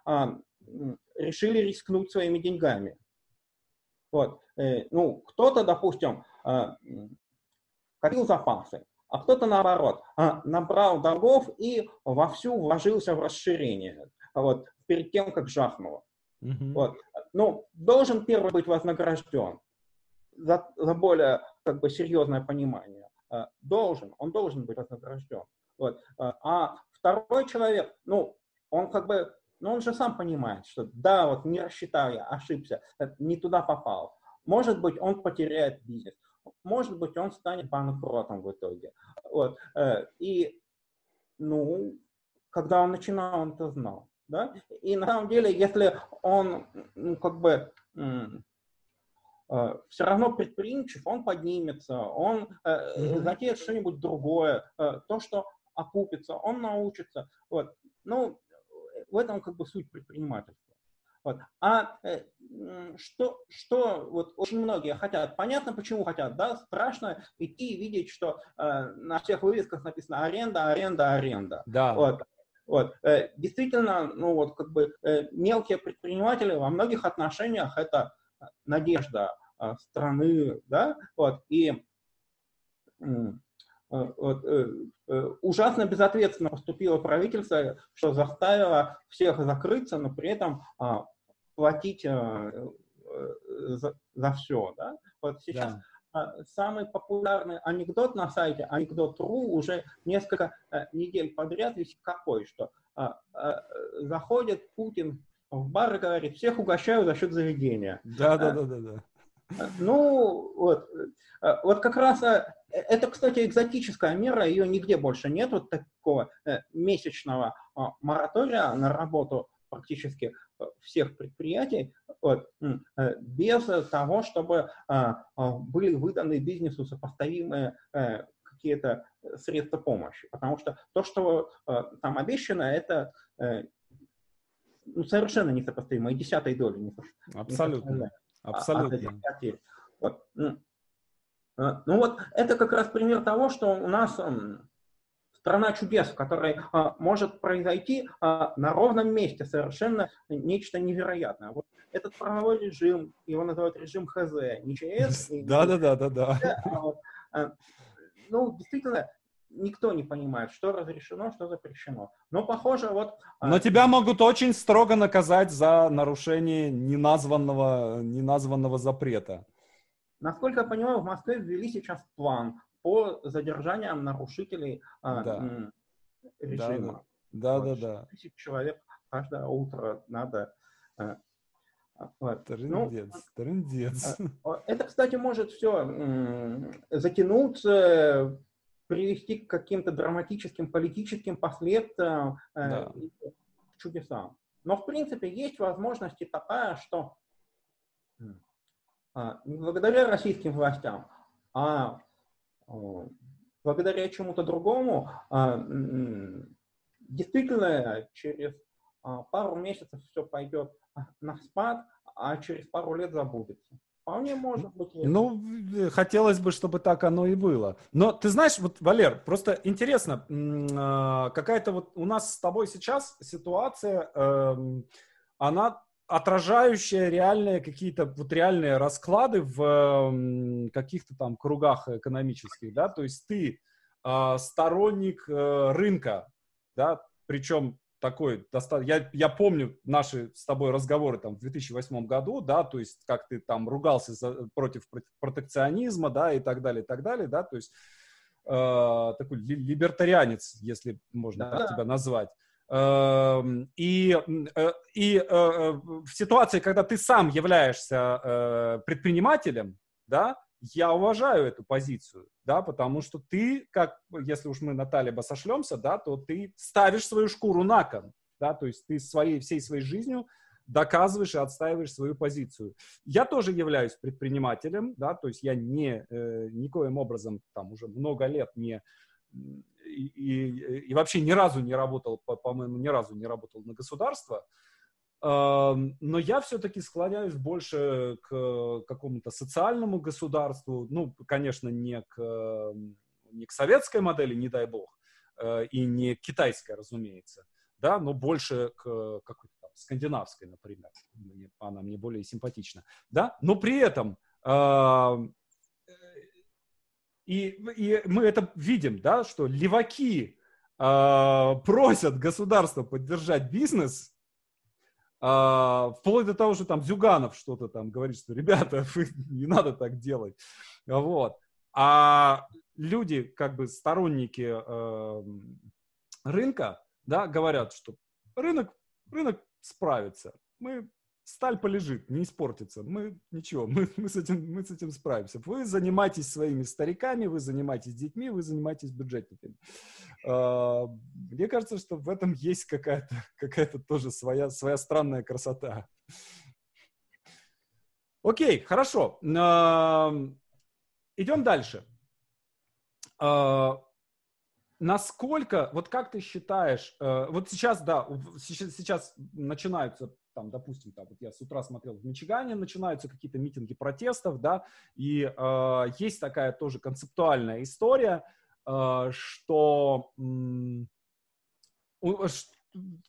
решили рискнуть своими деньгами. Вот. Э, ну, кто-то, допустим, э, копил запасы, а кто-то наоборот, а, набрал долгов и вовсю вложился в расширение, вот, перед тем, как жахнуло. Mm-hmm. Вот. Ну, должен первый быть вознагражден за, за более как бы, серьезное понимание. Э, должен, он должен быть вознагражден. Вот. А второй человек, ну, он как бы но он же сам понимает, что да, вот не рассчитал я, ошибся, не туда попал. Может быть, он потеряет бизнес. Может быть, он станет банкротом в итоге. Вот. Э, и, ну, когда он начинал, он это знал. Да? И на самом деле, если он ну, как бы э, все равно предприимчив, он поднимется, он mm-hmm. затеет что-нибудь другое, то, что окупится, он научится. Вот. Ну, в этом как бы суть предпринимательства. Вот. А э, что, что вот очень многие хотят, понятно, почему хотят, да, страшно идти и видеть, что э, на всех вывесках написано аренда, аренда, аренда. Да. Вот. Вот. Э, действительно, ну вот как бы э, мелкие предприниматели во многих отношениях это надежда э, страны, да, вот, и Э, э, э, ужасно безответственно поступило правительство, что заставило всех закрыться, но при этом а, платить за, за все. Да? Вот сейчас да. самый популярный анекдот на сайте анекдот.ру уже несколько недель подряд висит какой, что а, а, заходит Путин в бар и говорит, всех угощаю за счет заведения. Да, да, да, да, да. Ну, вот, э, вот как раз э, это, кстати, экзотическая мера, ее нигде больше нет, вот такого э, месячного а, моратория на работу практически всех предприятий, вот, без того, чтобы а, а, были выданы бизнесу сопоставимые какие-то средства помощи. Потому что то, что там обещано, это ну, совершенно несопоставимо, и десятой доли. Абсолютно. А, Абсолютно. Вот. Ну, а, ну вот это как раз пример того, что у нас страна чудес, в которой а, может произойти а, на ровном месте совершенно нечто невероятное. Вот этот правовой режим, его называют режим ХЗ, не ЧС. Да, да, да, да, да. А ну, действительно, никто не понимает, что разрешено, что запрещено. Но похоже, вот... А, Но тебя могут очень строго наказать за нарушение неназванного, неназванного запрета. Насколько я понимаю, в Москве ввели сейчас план по задержаниям нарушителей а, да. режима. Да, вот, да, да. Тысяч человек каждое утро надо... А, вот. Трындец, ну, трындец. Это, кстати, может все затянуться привести к каким-то драматическим политическим последствиям, э, да. чудесам. Но, в принципе, есть возможность такая, что а, не благодаря российским властям, а благодаря чему-то другому, а, действительно через а, пару месяцев все пойдет на спад, а через пару лет забудется. Вполне может быть. Ну, э, хотелось бы, чтобы так оно и было. Но ты знаешь, вот, Валер, просто интересно, а, какая-то вот у нас с тобой сейчас ситуация, эм, она отражающая реальные какие-то вот реальные расклады в эм, каких-то там кругах экономических, да, то есть ты а, сторонник э, рынка, да, причем такой, я, я помню наши с тобой разговоры там в 2008 году, да, то есть как ты там ругался за, против протекционизма, да, и так далее, и так далее, да, то есть э, такой либертарианец, если можно да. так тебя назвать. Эм, и, э, и э, э, в ситуации, когда ты сам являешься предпринимателем, да, я уважаю эту позицию, да, потому что ты, как, если уж мы на Талиба сошлемся, да, то ты ставишь свою шкуру на кон, да, то есть ты своей, всей своей жизнью доказываешь и отстаиваешь свою позицию. Я тоже являюсь предпринимателем, да, то есть я не, э, никоим образом там уже много лет не и, и, и вообще ни разу не работал, по-моему, ни разу не работал на государство, но я все-таки склоняюсь больше к какому-то социальному государству, ну, конечно, не к, не к советской модели, не дай бог, э, и не к китайской, разумеется, да, но больше к какой-то там скандинавской, например, она мне более симпатична, да, но при этом и, и мы это видим, да, что леваки э, просят государство поддержать бизнес, э, вплоть до того, что там Зюганов что-то там говорит, что ребята, не надо так делать. Вот. А люди, как бы сторонники э, рынка, да, говорят, что рынок, рынок справится. Мы сталь полежит, не испортится. Мы ничего, мы, мы, с этим, мы с этим справимся. Вы занимаетесь своими стариками, вы занимаетесь детьми, вы занимаетесь бюджетниками. А, мне кажется, что в этом есть какая-то какая тоже своя, своя странная красота. Окей, хорошо. А, идем дальше. А, насколько, вот как ты считаешь, вот сейчас, да, сейчас начинаются там, допустим, там, вот я с утра смотрел в Мичигане, начинаются какие-то митинги протестов, да, и э, есть такая тоже концептуальная история, э, что, э,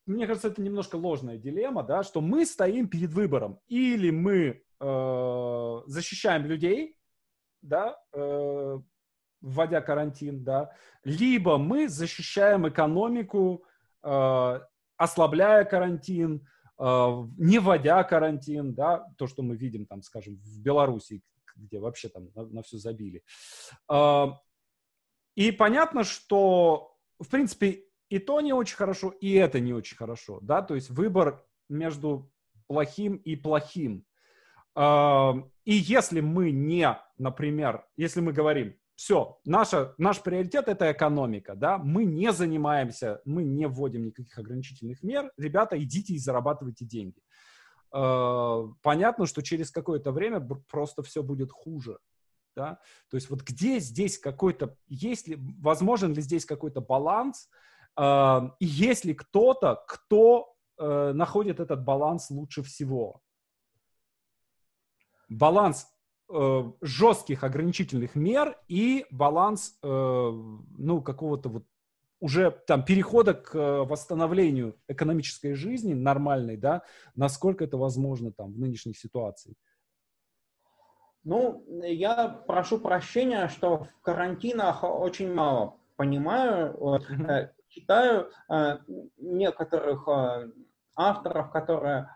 мне кажется, это немножко ложная дилемма, да, что мы стоим перед выбором, или мы э, защищаем людей, да, э, вводя карантин, да, либо мы защищаем экономику, э, ослабляя карантин, не вводя карантин, да, то, что мы видим там, скажем, в Беларуси, где вообще там на, на все забили. А, и понятно, что, в принципе, и то не очень хорошо, и это не очень хорошо, да, то есть выбор между плохим и плохим. А, и если мы не, например, если мы говорим, все, наша, наш приоритет это экономика, да, мы не занимаемся, мы не вводим никаких ограничительных мер, ребята, идите и зарабатывайте деньги. Э, понятно, что через какое-то время просто все будет хуже, да, то есть вот где здесь какой-то, есть ли, возможен ли здесь какой-то баланс, э, и есть ли кто-то, кто э, находит этот баланс лучше всего? Баланс жестких ограничительных мер и баланс, э, ну, какого-то вот уже там перехода к э, восстановлению экономической жизни нормальной, да, насколько это возможно там в нынешних ситуациях? Ну, я прошу прощения, что в карантинах очень мало понимаю. Mm-hmm. Читаю э, некоторых авторов, которые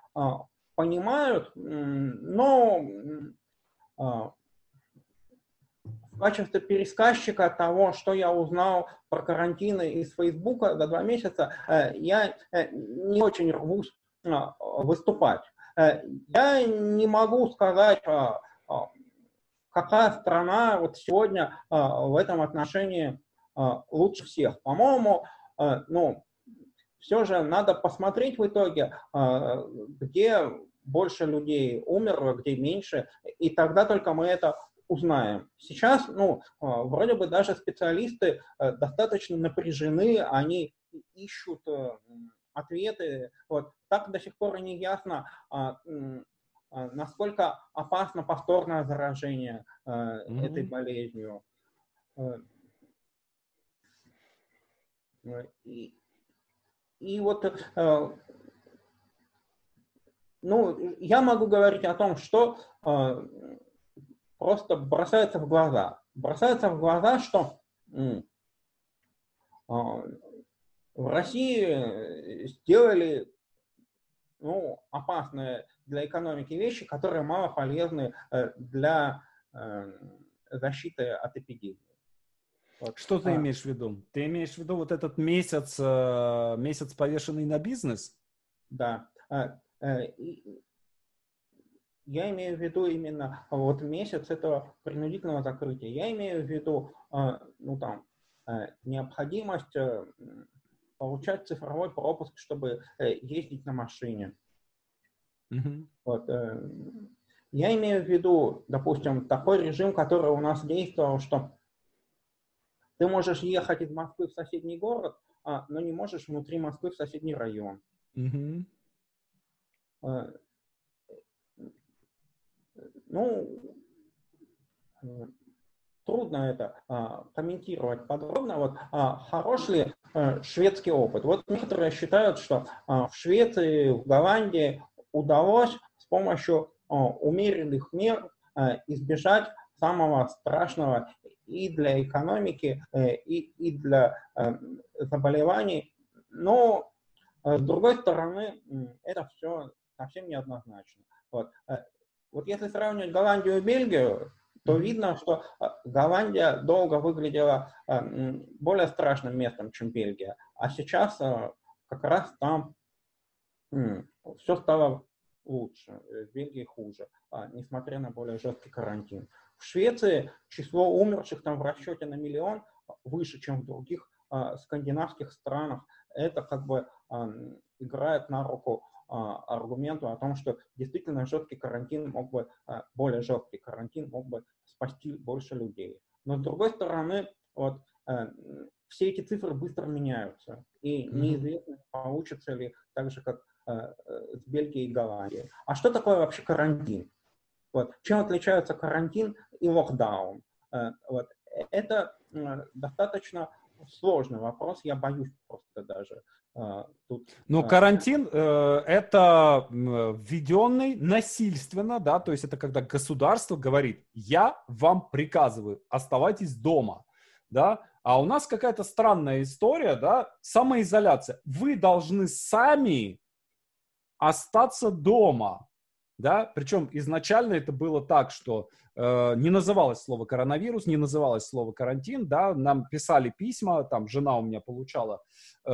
понимают, но в качестве пересказчика того, что я узнал про карантины из Фейсбука за два месяца, э, я э, не очень рвусь а, выступать. Э, я не могу сказать, а, какая страна вот сегодня в этом отношении лучше всех. По-моему, ну, все же надо посмотреть в итоге, где больше людей умерло, где меньше, и тогда только мы это узнаем. Сейчас, ну, а, вроде бы даже специалисты э, достаточно напряжены, они ищут э, ответы. Вот так до сих пор не ясно, а, а, насколько опасно повторное заражение mm-hmm. этой болезнью. И, и вот ну, я могу говорить о том, что э, просто бросается в глаза. Бросается в глаза, что э, в России сделали ну, опасные для экономики вещи, которые мало полезны э, для э, защиты от эпидемии. Вот. Что ты а, имеешь в виду? Ты имеешь в виду вот этот месяц, э, месяц повешенный на бизнес? Да. Э, я имею в виду именно вот месяц этого принудительного закрытия. Я имею в виду, а, ну там, э, необходимость получать цифровой пропуск, чтобы ездить на машине. Mm-hmm. Вот, я имею в виду, допустим, такой режим, который у нас действовал, что ты можешь ехать из Москвы в соседний город, а, но не можешь внутри Москвы в соседний район. Mm-hmm. Ну, трудно это а, комментировать подробно. Вот а, хорош ли а, шведский опыт? Вот некоторые считают, что а, в Швеции, в Голландии удалось с помощью умеренных мер избежать самого страшного и для экономики, э, и, и для э, заболеваний. Но, э, с другой стороны, это все совсем неоднозначно. Вот. вот если сравнивать Голландию и Бельгию, то видно, что Голландия долго выглядела более страшным местом, чем Бельгия. А сейчас как раз там все стало лучше, в Бельгии хуже, несмотря на более жесткий карантин. В Швеции число умерших там в расчете на миллион выше, чем в других а, скандинавских странах. Это как бы а, играет на руку а, аргументу о том, что действительно жесткий карантин мог бы, а, более жесткий карантин мог бы спасти больше людей. Но с другой стороны, вот, а, все эти цифры быстро меняются, и неизвестно, получится ли так же, как а, с Бельгией и Голландией. А что такое вообще карантин? Вот. Чем отличаются карантин и локдаун? Э, вот. Это достаточно сложный вопрос, я боюсь просто даже э, тут. Ну, э, карантин э, это введенный насильственно, да, то есть это когда государство говорит, я вам приказываю, оставайтесь дома, да, а у нас какая-то странная история, да, самоизоляция. Вы должны сами остаться дома, да, причем изначально это было так, что не называлось слово коронавирус, не называлось слово карантин, да, нам писали письма, там жена у меня получала, э,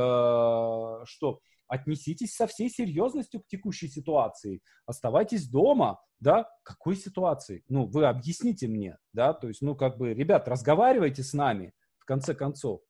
что отнеситесь со всей серьезностью к текущей ситуации, оставайтесь дома, да, какой ситуации? Ну, вы объясните мне, да, то есть, ну, как бы, ребят, разговаривайте с нами, в конце концов,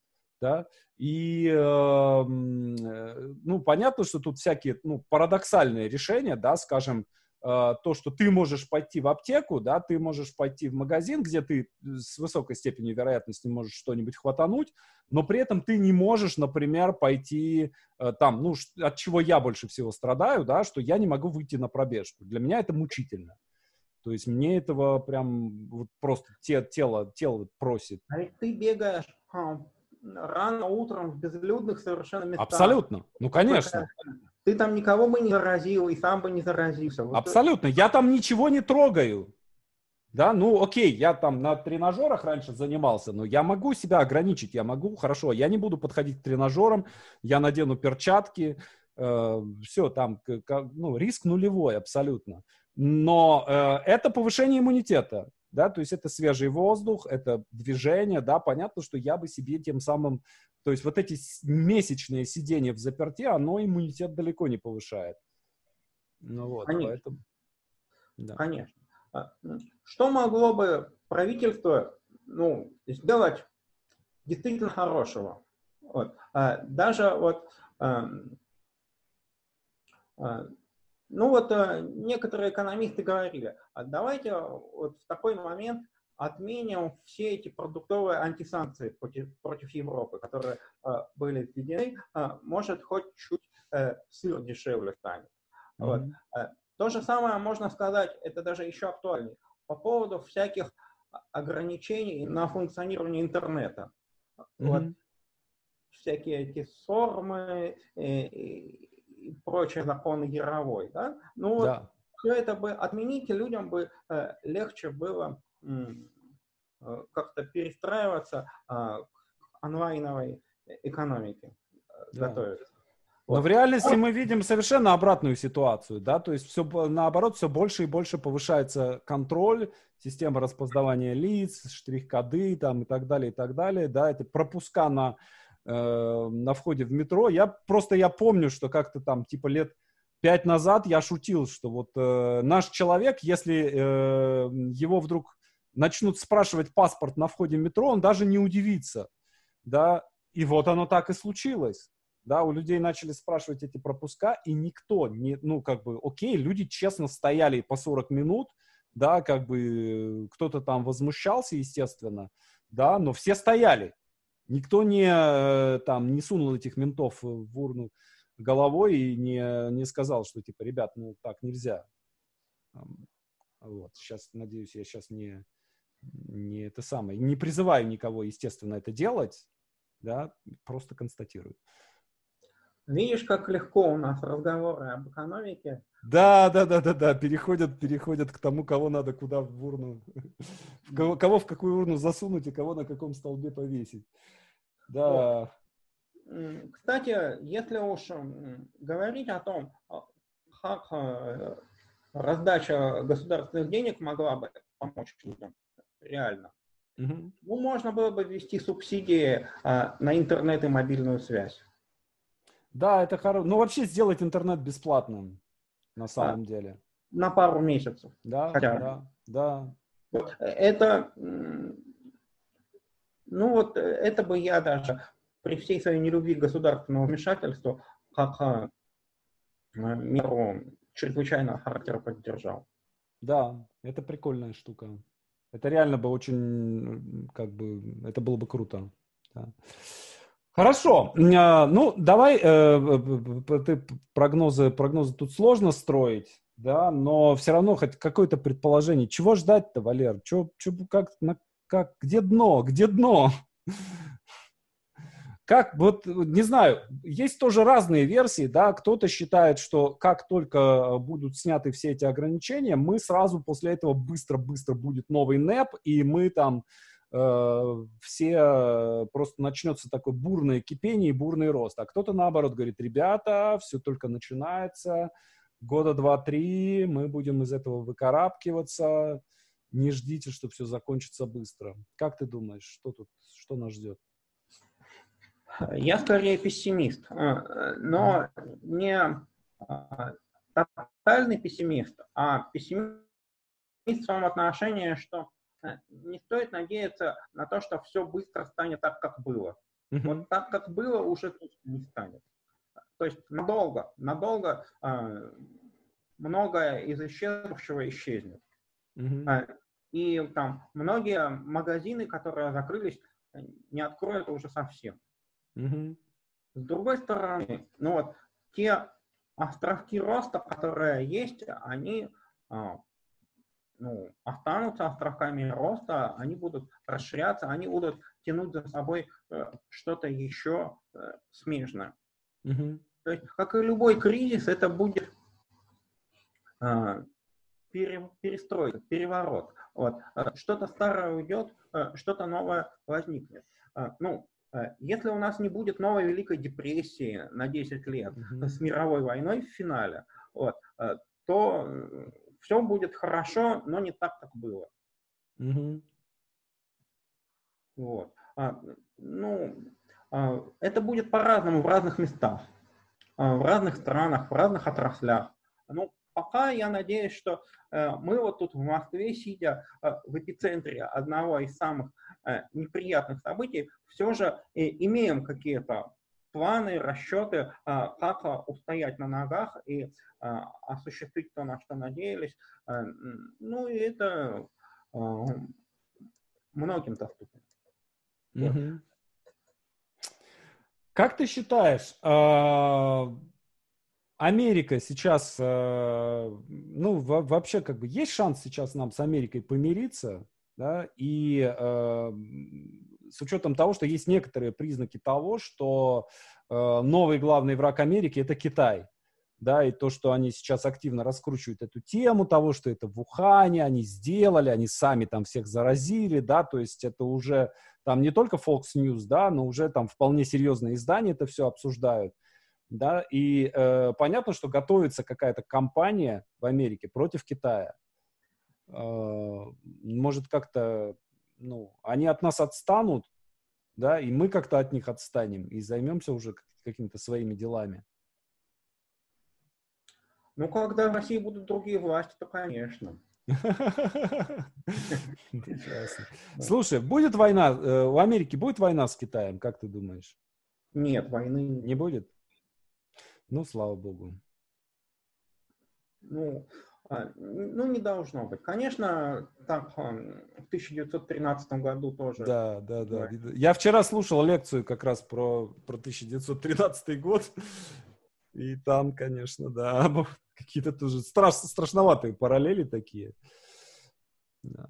да, и, эм, э, ну, понятно, что тут всякие, ну, парадоксальные решения, да, скажем, Э, то, что ты можешь пойти в аптеку, да, ты можешь пойти в магазин, где ты с высокой степенью вероятности можешь что-нибудь хватануть, но при этом ты не можешь, например, пойти э, там, ну, от чего я больше всего страдаю, да, что я не могу выйти на пробежку. Для меня это мучительно. То есть мне этого прям вот просто те, тело, тело просит. А ведь ты бегаешь а, рано утром в безлюдных совершенно местах. Абсолютно. Ну, конечно. Ты там никого бы не заразил, и сам бы не заразился. Вот Абсолютно. Я там ничего не трогаю. Да, ну окей, я там на тренажерах раньше занимался, но я могу себя ограничить, я могу, хорошо, я не буду подходить к тренажерам, я надену перчатки, э, все, там, как, ну, риск нулевой абсолютно. Но э, это повышение иммунитета, да, то есть это свежий воздух, это движение, да, понятно, что я бы себе тем самым то есть вот эти месячные сидения в заперти, оно иммунитет далеко не повышает. Ну вот, Конечно. поэтому... Да. Конечно. А, что могло бы правительство ну, сделать действительно хорошего? Вот. А, даже вот, ну вот некоторые экономисты говорили, а давайте вот в такой момент отменим все эти продуктовые антисанкции против, против Европы, которые э, были введены, э, может хоть чуть э, сыр дешевле станет. Mm-hmm. Вот. Э, то же самое можно сказать, это даже еще актуальнее, по поводу всяких ограничений на функционирование интернета. Mm-hmm. Вот. Всякие эти сормы и, и, и прочие законы Яровой. Да? Ну да. все это бы отменить, и людям бы э, легче было Э, как-то перестраиваться а, к онлайновой экономике, э, да. готовиться. Но в реальности мы видим совершенно обратную ситуацию, да, то есть все наоборот, все больше и больше повышается контроль, система распознавания лиц, штрих-коды там и так далее, и так далее, да, эти пропуска на, э, на входе в метро. Я просто, я помню, что как-то там типа лет пять назад я шутил, что вот э, наш человек, если э, его вдруг начнут спрашивать паспорт на входе в метро, он даже не удивится, да, и вот оно так и случилось. Да, у людей начали спрашивать эти пропуска, и никто не, ну, как бы, окей, люди честно стояли по 40 минут, да, как бы кто-то там возмущался, естественно, да, но все стояли. Никто не, э, там, не сунул этих ментов в урну головой и не, не сказал, что, типа, ребят, ну, так нельзя. Вот, сейчас, надеюсь, я сейчас не, не это самое, не призываю никого, естественно, это делать, да, просто констатирую. Видишь, как легко у нас разговоры об экономике. Да, да, да, да, да, переходят, переходят к тому, кого надо куда в урну, кого, кого в какую урну засунуть и кого на каком столбе повесить. Да. Кстати, если уж говорить о том, а, как э, раздача государственных денег могла бы помочь людям, реально. Угу. Ну, можно было бы ввести субсидии а, на интернет и мобильную связь. Да, это хорошо. Ну, вообще сделать интернет бесплатным, на самом а, деле. На пару месяцев. Да, хотя да, да. Вот, это, ну вот, это бы я даже при всей своей нелюбви к государственному вмешательству как а, меру чрезвычайного характера поддержал. Да, это прикольная штука. Это реально бы очень, как бы, это было бы круто. Да. Хорошо. А, ну, давай, э, ты прогнозы, прогнозы тут сложно строить, да, но все равно хоть какое-то предположение. Чего ждать-то, Валер? Чё, чё, как, на, как, где дно? Где дно? Как, вот, не знаю, есть тоже разные версии, да, кто-то считает, что как только будут сняты все эти ограничения, мы сразу после этого быстро-быстро будет новый НЭП, и мы там все, просто начнется такое бурное кипение и бурный рост. А кто-то наоборот говорит, ребята, все только начинается, года два-три мы будем из этого выкарабкиваться, не ждите, что все закончится быстро. Как ты думаешь, что тут, что нас ждет? Я скорее пессимист, а, но не а, тотальный пессимист, а пессимист в том отношении, что э, не стоит надеяться на то, что все быстро станет так, как было. Mm-hmm. Вот так, как было, уже не станет. То есть надолго, надолго э, многое из исчезнувшего исчезнет. Mm-hmm. И там многие магазины, которые закрылись, не откроют уже совсем. Угу. С другой стороны, ну вот те островки роста, которые есть, они а, ну, останутся островками роста, они будут расширяться, они будут тянуть за собой э, что-то еще э, смежное. Угу. То есть, как и любой кризис, это будет э, пере, перестройка, переворот. Вот. Э, что-то старое уйдет, э, что-то новое возникнет. Э, ну, если у нас не будет новой Великой депрессии на 10 лет mm-hmm. с мировой войной в финале, вот, то все будет хорошо, но не так, как было. Mm-hmm. Вот. А, ну, а, это будет по-разному в разных местах, а, в разных странах, в разных отраслях. Ну, пока я надеюсь, что э, мы вот тут в Москве, сидя э, в эпицентре одного из самых э, неприятных событий, все же имеем какие-то планы, расчеты, как устоять на ногах и осуществить то, на что надеялись. Ну и это многим доступно. Mm-hmm. Как ты считаешь, а, Америка сейчас, э, ну, вообще, как бы, есть шанс сейчас нам с Америкой помириться, да, и э, с учетом того, что есть некоторые признаки того, что э, новый главный враг Америки это Китай, да, и то, что они сейчас активно раскручивают эту тему того, что это в Ухане, они сделали, они сами там всех заразили, да, то есть это уже там не только Fox News, да, но уже там вполне серьезные издания это все обсуждают. да, и э, понятно, что готовится какая-то кампания в Америке против Китая. Э, может как-то, ну, они от нас отстанут, да, и мы как-то от них отстанем и займемся уже какими-то своими делами. Ну, когда в России будут другие власти, то, конечно. Слушай, будет война, э, в Америке будет война с Китаем, как ты думаешь? Нет, войны не будет. Ну, слава богу. Ну, ну, не должно быть. Конечно, так в 1913 году тоже. Да, да, да. Я вчера слушал лекцию как раз про, про 1913 год. И там, конечно, да, какие-то тоже страш, страшноватые параллели такие. Да.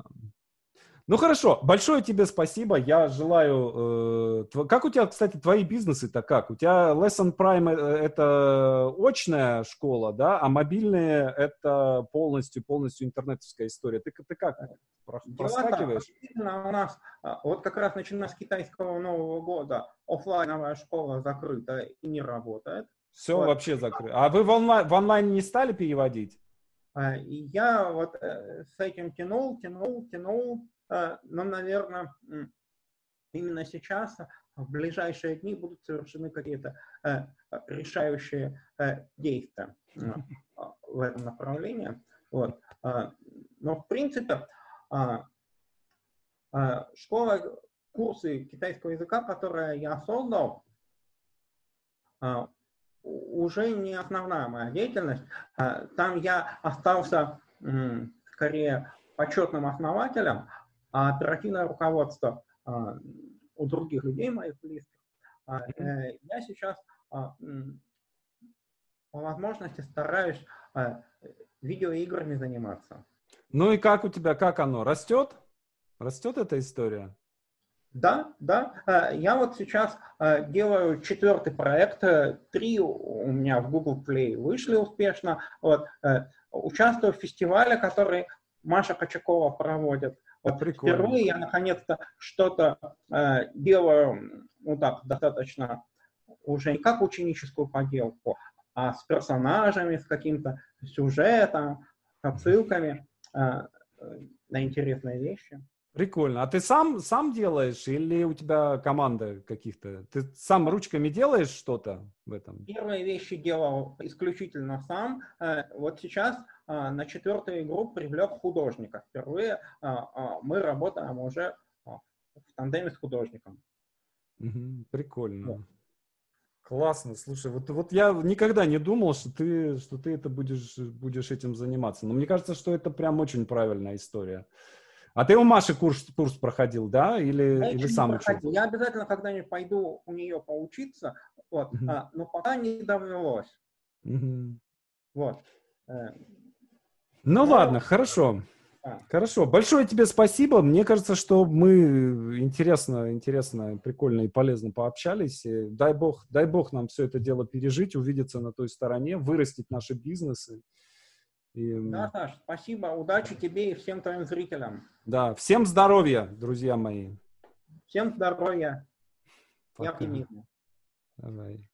Ну хорошо, большое тебе спасибо. Я желаю... Э, как у тебя, кстати, твои бизнесы-то как? У тебя Lesson Prime э, это очная школа, да, а мобильные это полностью, полностью интернетовская история. Ты, ты как проскакиваешь? у нас а, вот как раз начиная с китайского Нового года офлайновая школа закрыта и не работает. Все вот. вообще закрыто. А вы в онлайн, в онлайн не стали переводить? А, я вот э, с этим тянул, тянул, тянул Э, но, наверное, именно сейчас, э, в ближайшие дни будут совершены какие-то э, решающие действия в этом направлении. Вот. Но, в принципе, школа, курсы китайского языка, которые я создал, уже не основная моя деятельность. Там я остался скорее почетным основателем, а оперативное руководство а, у других людей, моих близких, а, э, я сейчас а, по возможности стараюсь видеоиграми заниматься. Ну и как у тебя, как оно, растет? Растет эта история? Да, да. Я вот сейчас делаю четвертый проект. Три у меня в Google Play вышли успешно. Вот. Э, участвую в фестивале, который Маша Кочакова проводит. Вот Прикольно. впервые я наконец-то что-то э, делаю, ну так, достаточно уже не как ученическую поделку, а с персонажами, с каким-то сюжетом, с отсылками э, на интересные вещи. Прикольно. А ты сам, сам делаешь или у тебя команда каких-то? Ты сам ручками делаешь что-то в этом? Первые вещи делал исключительно сам. Э, вот сейчас на четвертую игру привлек художника. Впервые э, мы работаем уже в тандеме с художником. Прикольно. Вот. Классно, слушай, вот, вот я никогда не думал, что ты, что ты это будешь, будешь этим заниматься. Но мне кажется, что это прям очень правильная история. А ты у Маши курс, курс проходил, да? Или, я или сам учил? Я обязательно когда-нибудь пойду у нее поучиться, вот, uh-huh. а, но пока не довелось. Uh-huh. Вот. Ну но... ладно, хорошо. А. Хорошо, большое тебе спасибо. Мне кажется, что мы интересно, интересно, прикольно и полезно пообщались. Дай бог, дай бог нам все это дело пережить, увидеться на той стороне, вырастить наши бизнесы. И... Да, Саш, спасибо, удачи тебе и всем твоим зрителям. Да, всем здоровья, друзья мои. Всем здоровья Пока. и оптимизма. Давай.